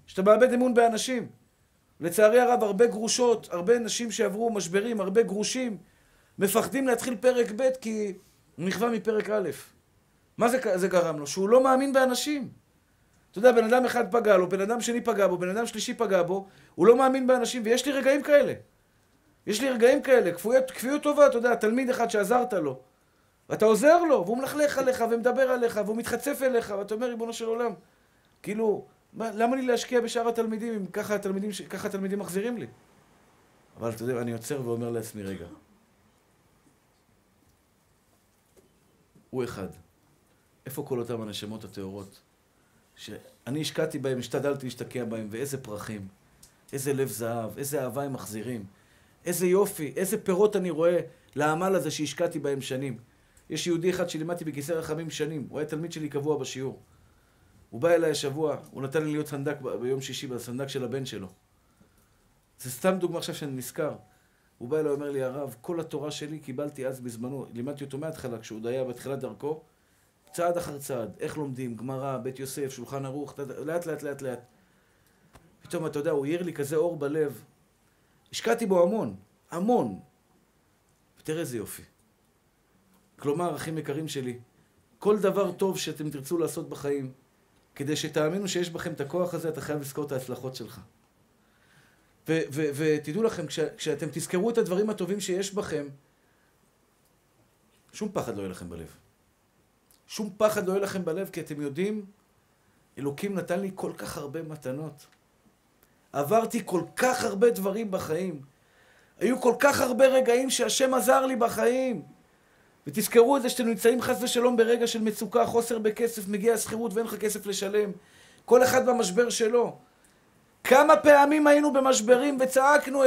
שאתה מאבד אמון באנשים. לצערי הרב, הרבה גרושות, הרבה נשים שעברו משברים, הרבה גרושים, מפחדים להתחיל פרק ב' כי הוא נכווה מפרק א'. מה זה, זה גרם לו? שהוא לא מאמין באנשים. אתה יודע, בן אדם אחד פגע לו, בן אדם שני פגע בו, בן אדם שלישי פגע בו, הוא לא מאמין באנשים, ויש לי רגעים כאלה. יש לי רגעים כאלה, כפיות, כפיות טובה, אתה יודע, תלמיד אחד שעזרת לו, ואתה עוזר לו, והוא מלכלך עליך, ומדבר עליך, והוא מתחצף אליך, ואתה אומר, ריבונו של עולם, כאילו, למה לי להשקיע בשאר התלמידים אם ככה התלמידים, ככה התלמידים מחזירים לי? אבל אתה יודע, אני עוצר ואומר לעצמי, רגע, הוא אחד. איפה כל אותם הנשמות הטהורות? שאני השקעתי בהם, השתדלתי להשתקע בהם, ואיזה פרחים, איזה לב זהב, איזה אהבה הם מחזירים, איזה יופי, איזה פירות אני רואה לעמל הזה שהשקעתי בהם שנים. יש יהודי אחד שלימדתי בכיסא רחמים שנים, הוא היה תלמיד שלי קבוע בשיעור. הוא בא אליי השבוע, הוא נתן לי להיות סנדק ביום שישי בסנדק של הבן שלו. זה סתם דוגמה עכשיו שאני נזכר. הוא בא אליי, אומר לי, הרב, כל התורה שלי קיבלתי אז בזמנו, לימדתי אותו מההתחלה, כשהוא עוד היה בתחילת דרכו, צעד אחר צעד, איך לומדים, גמרא, בית יוסף, שולחן ערוך, לאט לאט לאט לאט. פתאום, אתה יודע, הוא העיר לי כזה אור בלב. השקעתי בו המון, המון. ותראה איזה יופי. כלומר, אחים יקרים שלי, כל דבר טוב שאתם תרצו לעשות בחיים, כדי שתאמינו שיש בכם את הכוח הזה, אתה חייב לזכור את ההצלחות שלך. ותדעו לכם, כש, כשאתם תזכרו את הדברים הטובים שיש בכם, שום פחד לא יהיה לכם בלב. שום פחד לא יהיה לכם בלב, כי אתם יודעים אלוקים נתן לי כל כך הרבה מתנות. עברתי כל כך הרבה דברים בחיים. היו כל כך הרבה רגעים שהשם עזר לי בחיים. ותזכרו את זה שאתם נמצאים חס ושלום ברגע של מצוקה, חוסר בכסף, מגיע השכירות ואין לך כסף לשלם. כל אחד במשבר שלו. כמה פעמים היינו במשברים וצעקנו,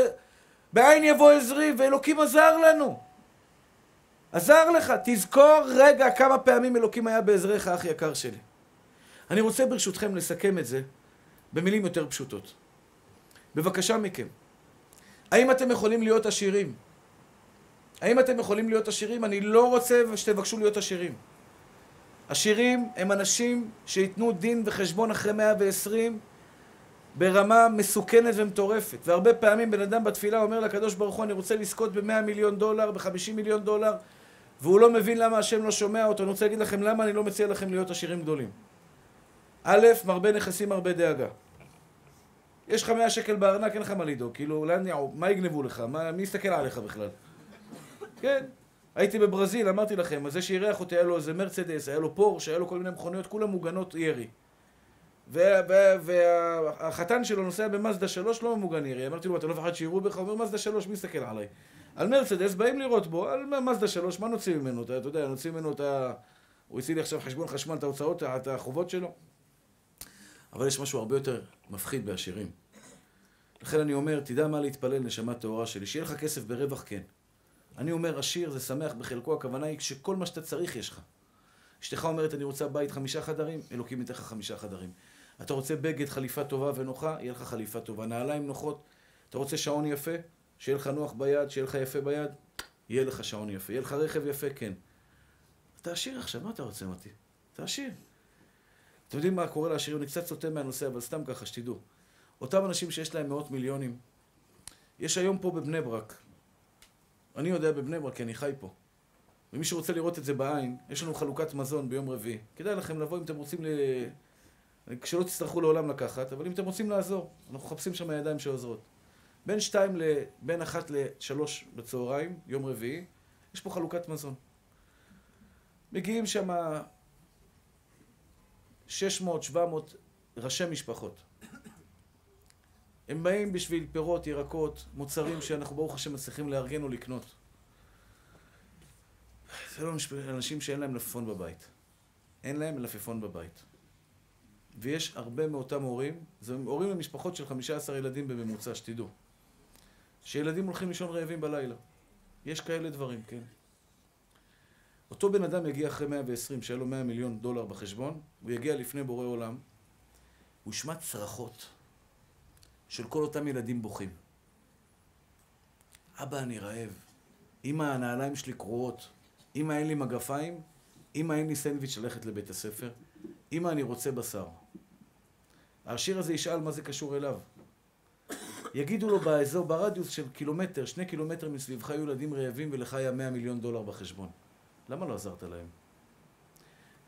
בעין יבוא עזרי, ואלוקים עזר לנו. עזר לך. תזכור רגע כמה פעמים אלוקים היה בעזרך, אח יקר שלי. אני רוצה ברשותכם לסכם את זה במילים יותר פשוטות. בבקשה מכם, האם אתם יכולים להיות עשירים? האם אתם יכולים להיות עשירים? אני לא רוצה שתבקשו להיות עשירים. עשירים הם אנשים שייתנו דין וחשבון אחרי 120 ברמה מסוכנת ומטורפת. והרבה פעמים בן אדם בתפילה אומר לקדוש ברוך הוא, אני רוצה לזכות ב-100 מיליון דולר, ב-50 מיליון דולר, והוא לא מבין למה השם לא שומע אותו. אני רוצה להגיד לכם למה אני לא מציע לכם להיות עשירים גדולים. א', מרבה נכסים, מרבה דאגה. יש לך 100 שקל בארנק, אין לך מה לדאוג. כאילו, לאן? מה יגנבו לך? מה, מי יסתכל עליך בכלל? כן. הייתי בברזיל, אמרתי לכם, אז זה שאירח אותי, היה לו איזה מרצדס, היה לו פורש, היה לו כל מיני מכוניות, כולם מוגנות ירי. והחתן שלו נוסע במאזדה 3, לא ממוגן ירי. אמרתי לו, אתה לא מפחד שיראו בך? הוא אומר, מאזדה 3, מי יסתכל עליי? על מרצדס באים לראות בו, על מאזדה 3, מה נוציא ממנו? אתה יודע, נוציא ממנו את ה... הוא הציל לי עכשיו חשבון חשמל, את ההוצאות, את החובות שלו. אבל יש משהו הרבה יותר מפחיד בעשירים. לכן אני אומר, תדע מה להתפלל, נשמה טהורה שלי. שיהיה לך כסף ברווח, כן. אני אומר, עשיר זה שמח בחלקו, הכוונה היא שכל מה שאתה צריך יש לך. אשתך אומרת, אני רוצה בית חמישה חדרים, אלוקים ייתן לך חמישה חדרים. אתה רוצה בגד, חליפה טובה ונוחה, יהיה לך חליפה טובה. נעליים נוחות. אתה רוצה שעון יפה, שיהיה לך נוח ביד, שיהיה לך יפה ביד, יהיה לך שעון יפה. יהיה לך רכב יפה, כן. אתה עשיר עכשיו, מה אתה רוצה מותי? אתה עשיר. אתם יודעים מה קורה לעשירים? אני קצת סוטה מהנושא, אבל סתם ככה, שתדעו. אותם אנשים שיש להם מאות מיליונים, יש היום פה בבני ברק, אני יודע בבני ברק כי אני חי פה. ומי שרוצה לראות את זה בעין, יש לנו חלוקת מזון ביום רביעי. כדאי לכם לבוא אם אתם רוצים ל... כשלא תצטרכו לעולם לקחת, אבל אם אתם רוצים לעזור, אנחנו מחפשים שם ידיים שעוזרות. בין שתיים ל... בין אחת לשלוש בצהריים, יום רביעי, יש פה חלוקת מזון. מגיעים שם 600-700 ראשי משפחות. הם באים בשביל פירות, ירקות, מוצרים שאנחנו ברוך השם מצליחים לארגן או לקנות. זה לא אנשים שאין להם מלפפון בבית. אין להם מלפפון בבית. ויש הרבה מאותם הורים, זה הורים למשפחות של 15 ילדים בממוצע, שתדעו. שילדים הולכים לישון רעבים בלילה. יש כאלה דברים, כן. אותו בן אדם יגיע אחרי 120, שהיה לו 100 מיליון דולר בחשבון, הוא יגיע לפני בורא עולם, הוא ישמע צרחות. של כל אותם ילדים בוכים. אבא, אני רעב. אמא, הנעליים שלי קרועות. אמא, אין לי מגפיים. אמא, אין לי סנדוויץ' ללכת לבית הספר. אמא, אני רוצה בשר. העשיר הזה ישאל מה זה קשור אליו. יגידו לו באזור, ברדיוס של קילומטר, שני קילומטר מסביבך היו ילדים רעבים ולך היה 100 מיליון דולר בחשבון. למה לא עזרת להם?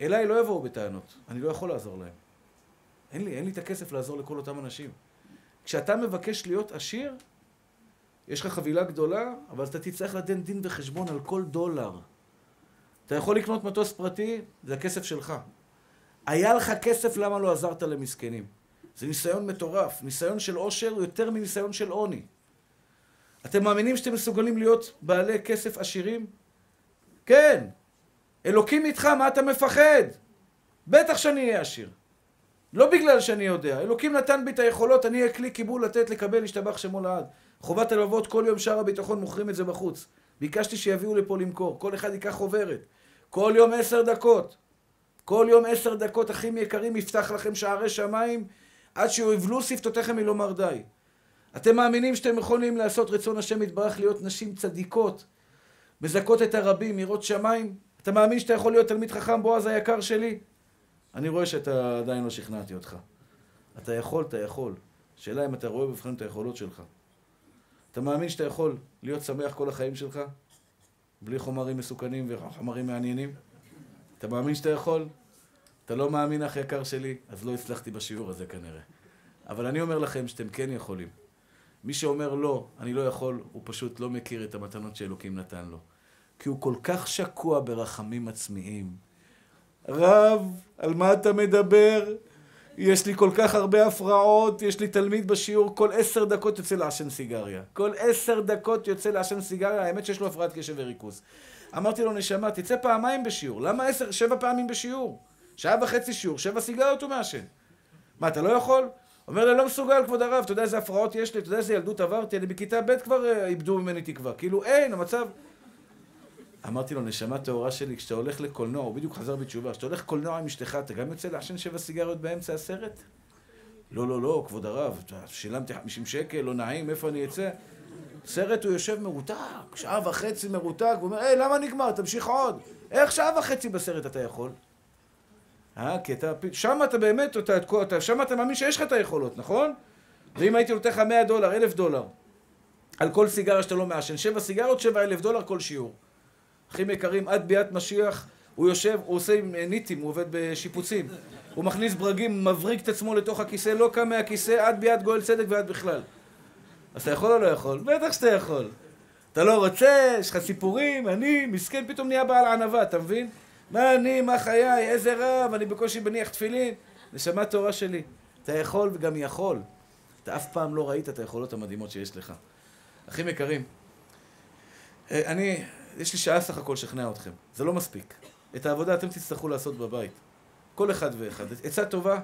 אליי לא יבואו בטענות, אני לא יכול לעזור להם. אין לי, אין לי את הכסף לעזור לכל אותם אנשים. כשאתה מבקש להיות עשיר, יש לך חבילה גדולה, אבל אתה תצטרך לתת דין וחשבון על כל דולר. אתה יכול לקנות מטוס פרטי, זה הכסף שלך. היה לך כסף, למה לא עזרת למסכנים? זה ניסיון מטורף. ניסיון של עושר יותר מניסיון של עוני. אתם מאמינים שאתם מסוגלים להיות בעלי כסף עשירים? כן. אלוקים איתך, מה אתה מפחד? בטח שאני אהיה עשיר. לא בגלל שאני יודע, אלוקים נתן בי את היכולות, אני אהיה כלי קיבול לתת, לקבל, להשתבח שמו לעד. חובת הלוואות כל יום שער הביטחון מוכרים את זה בחוץ. ביקשתי שיביאו לפה למכור, כל אחד ייקח חוברת. כל יום עשר דקות. כל יום עשר דקות, אחים יקרים, יפתח לכם שערי שמיים עד שיבלו שפתותיכם מלומר די. אתם מאמינים שאתם יכולים לעשות רצון השם יתברך להיות נשים צדיקות, מזכות את הרבים, יראות שמיים? אתה מאמין שאתה יכול להיות תלמיד חכם, בועז היקר שלי? אני רואה שאתה עדיין לא שכנעתי אותך. אתה יכול, אתה יכול. שאלה אם אתה רואה בבחן את היכולות שלך. אתה מאמין שאתה יכול להיות שמח כל החיים שלך? בלי חומרים מסוכנים וחומרים מעניינים? אתה מאמין שאתה יכול? אתה לא מאמין, אח יקר שלי? אז לא הצלחתי בשיעור הזה כנראה. אבל אני אומר לכם שאתם כן יכולים. מי שאומר לא, אני לא יכול, הוא פשוט לא מכיר את המתנות שאלוקים נתן לו. כי הוא כל כך שקוע ברחמים עצמיים. רב, על מה אתה מדבר? יש לי כל כך הרבה הפרעות, יש לי תלמיד בשיעור, כל עשר דקות יוצא לעשן סיגריה. כל עשר דקות יוצא לעשן סיגריה, האמת שיש לו הפרעת קשב וריכוז. אמרתי לו, נשמה, תצא פעמיים בשיעור. למה עשר, שבע פעמים בשיעור? שעה וחצי שיעור, שבע סיגריות הוא מעשן. מה, אתה לא יכול? אומר לי, לא מסוגל, כבוד הרב, אתה יודע איזה הפרעות יש לי, אתה יודע איזה ילדות עברתי, אני בכיתה ב' כבר אה, איבדו ממני תקווה. כאילו, אין, המצב... אמרתי לו, נשמה טהורה שלי, כשאתה הולך לקולנוע, הוא בדיוק חזר בתשובה, כשאתה הולך לקולנוע עם אשתך, אתה גם יוצא לעשן שבע סיגריות באמצע הסרט? לא, לא, לא, כבוד הרב, שילמתי 50 שקל, לא נעים, איפה אני אצא? סרט הוא יושב מרותק, שעה וחצי מרותק, הוא אומר, היי, למה נגמר? תמשיך עוד. איך שעה וחצי בסרט אתה יכול? אה, כי אתה, שם אתה באמת, אתה, אתה, שם אתה מאמין שיש לך את היכולות, נכון? ואם הייתי נותן לך 100 דולר, 1,000 דולר, על כל סיגריה שאתה לא מעשן, 7 סיגריות, 7 אלף דולר כל שיעור. אחים יקרים, עד ביאת משיח, הוא יושב, הוא עושה עם ניטים, הוא עובד בשיפוצים. הוא מכניס ברגים, מבריק את עצמו לתוך הכיסא, לא קם מהכיסא, עד ביאת גואל צדק ועד בכלל. אז אתה יכול או לא יכול? בטח שאתה יכול. אתה לא רוצה, יש לך סיפורים, אני, מסכן, פתאום נהיה בעל ענווה, אתה מבין? מה אני, מה חיי, איזה רב, אני בקושי מניח תפילין. נשמה תורה שלי. אתה יכול וגם יכול. אתה אף פעם לא ראית את היכולות המדהימות שיש לך. אחים יקרים, אה, אני, יש לי שעה סך הכל לשכנע אתכם. זה לא מספיק. את העבודה אתם תצטרכו לעשות בבית. כל אחד ואחד. עצה טובה,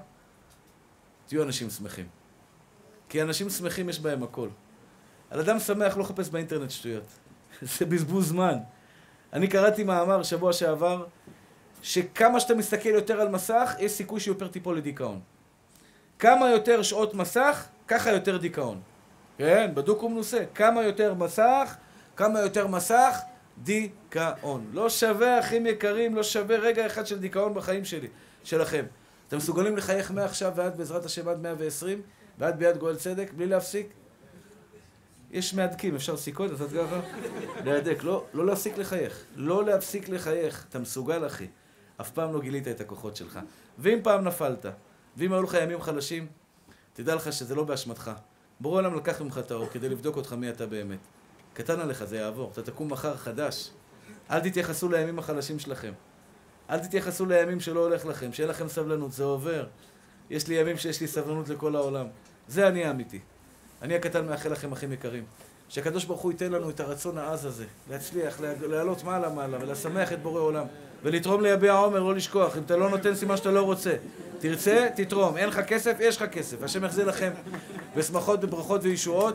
תהיו אנשים שמחים. כי אנשים שמחים יש בהם הכל. על אדם שמח לא חפש באינטרנט שטויות. זה בזבוז זמן. אני קראתי מאמר שבוע שעבר, שכמה שאתה מסתכל יותר על מסך, יש סיכוי שיותר תיפול לדיכאון. כמה יותר שעות מסך, ככה יותר דיכאון. כן, בדוק ומנוסה. כמה יותר מסך, כמה יותר מסך, דיכאון. לא שווה, אחים יקרים, לא שווה רגע אחד של דיכאון בחיים שלי, שלכם. אתם מסוגלים לחייך מעכשיו ועד בעזרת השם עד 120, ועד ביד גואל צדק, בלי להפסיק? יש מהדקים, אפשר סיכות, אתה ככה? להדק, לא, לא להפסיק לחייך. לא להפסיק לחייך. אתה מסוגל, אחי. אף פעם לא גילית את הכוחות שלך. ואם פעם נפלת, ואם היו לך ימים חלשים, תדע לך שזה לא באשמתך. בורא עולם לקח ממך את האור כדי לבדוק אותך מי אתה באמת. קטן עליך, זה יעבור. אתה תקום מחר חדש. אל תתייחסו לימים החלשים שלכם. אל תתייחסו לימים שלא הולך לכם, שאין לכם סבלנות, זה עובר. יש לי ימים שיש לי סבלנות לכל העולם. זה אני האמיתי. אני הקטן מאחל לכם, אחים יקרים, שהקדוש ברוך הוא ייתן לנו את הרצון העז הזה, להצליח, לעלות מעלה מעלה ולשמח את בורא עולם, ולתרום ליביע עומר, לא לשכוח. אם אתה לא נותן סימן שאתה לא רוצה, תרצה, תתרום. אין לך כסף, יש לך כסף. השם יחזיר לכם בשמחות, בברכות וישועות.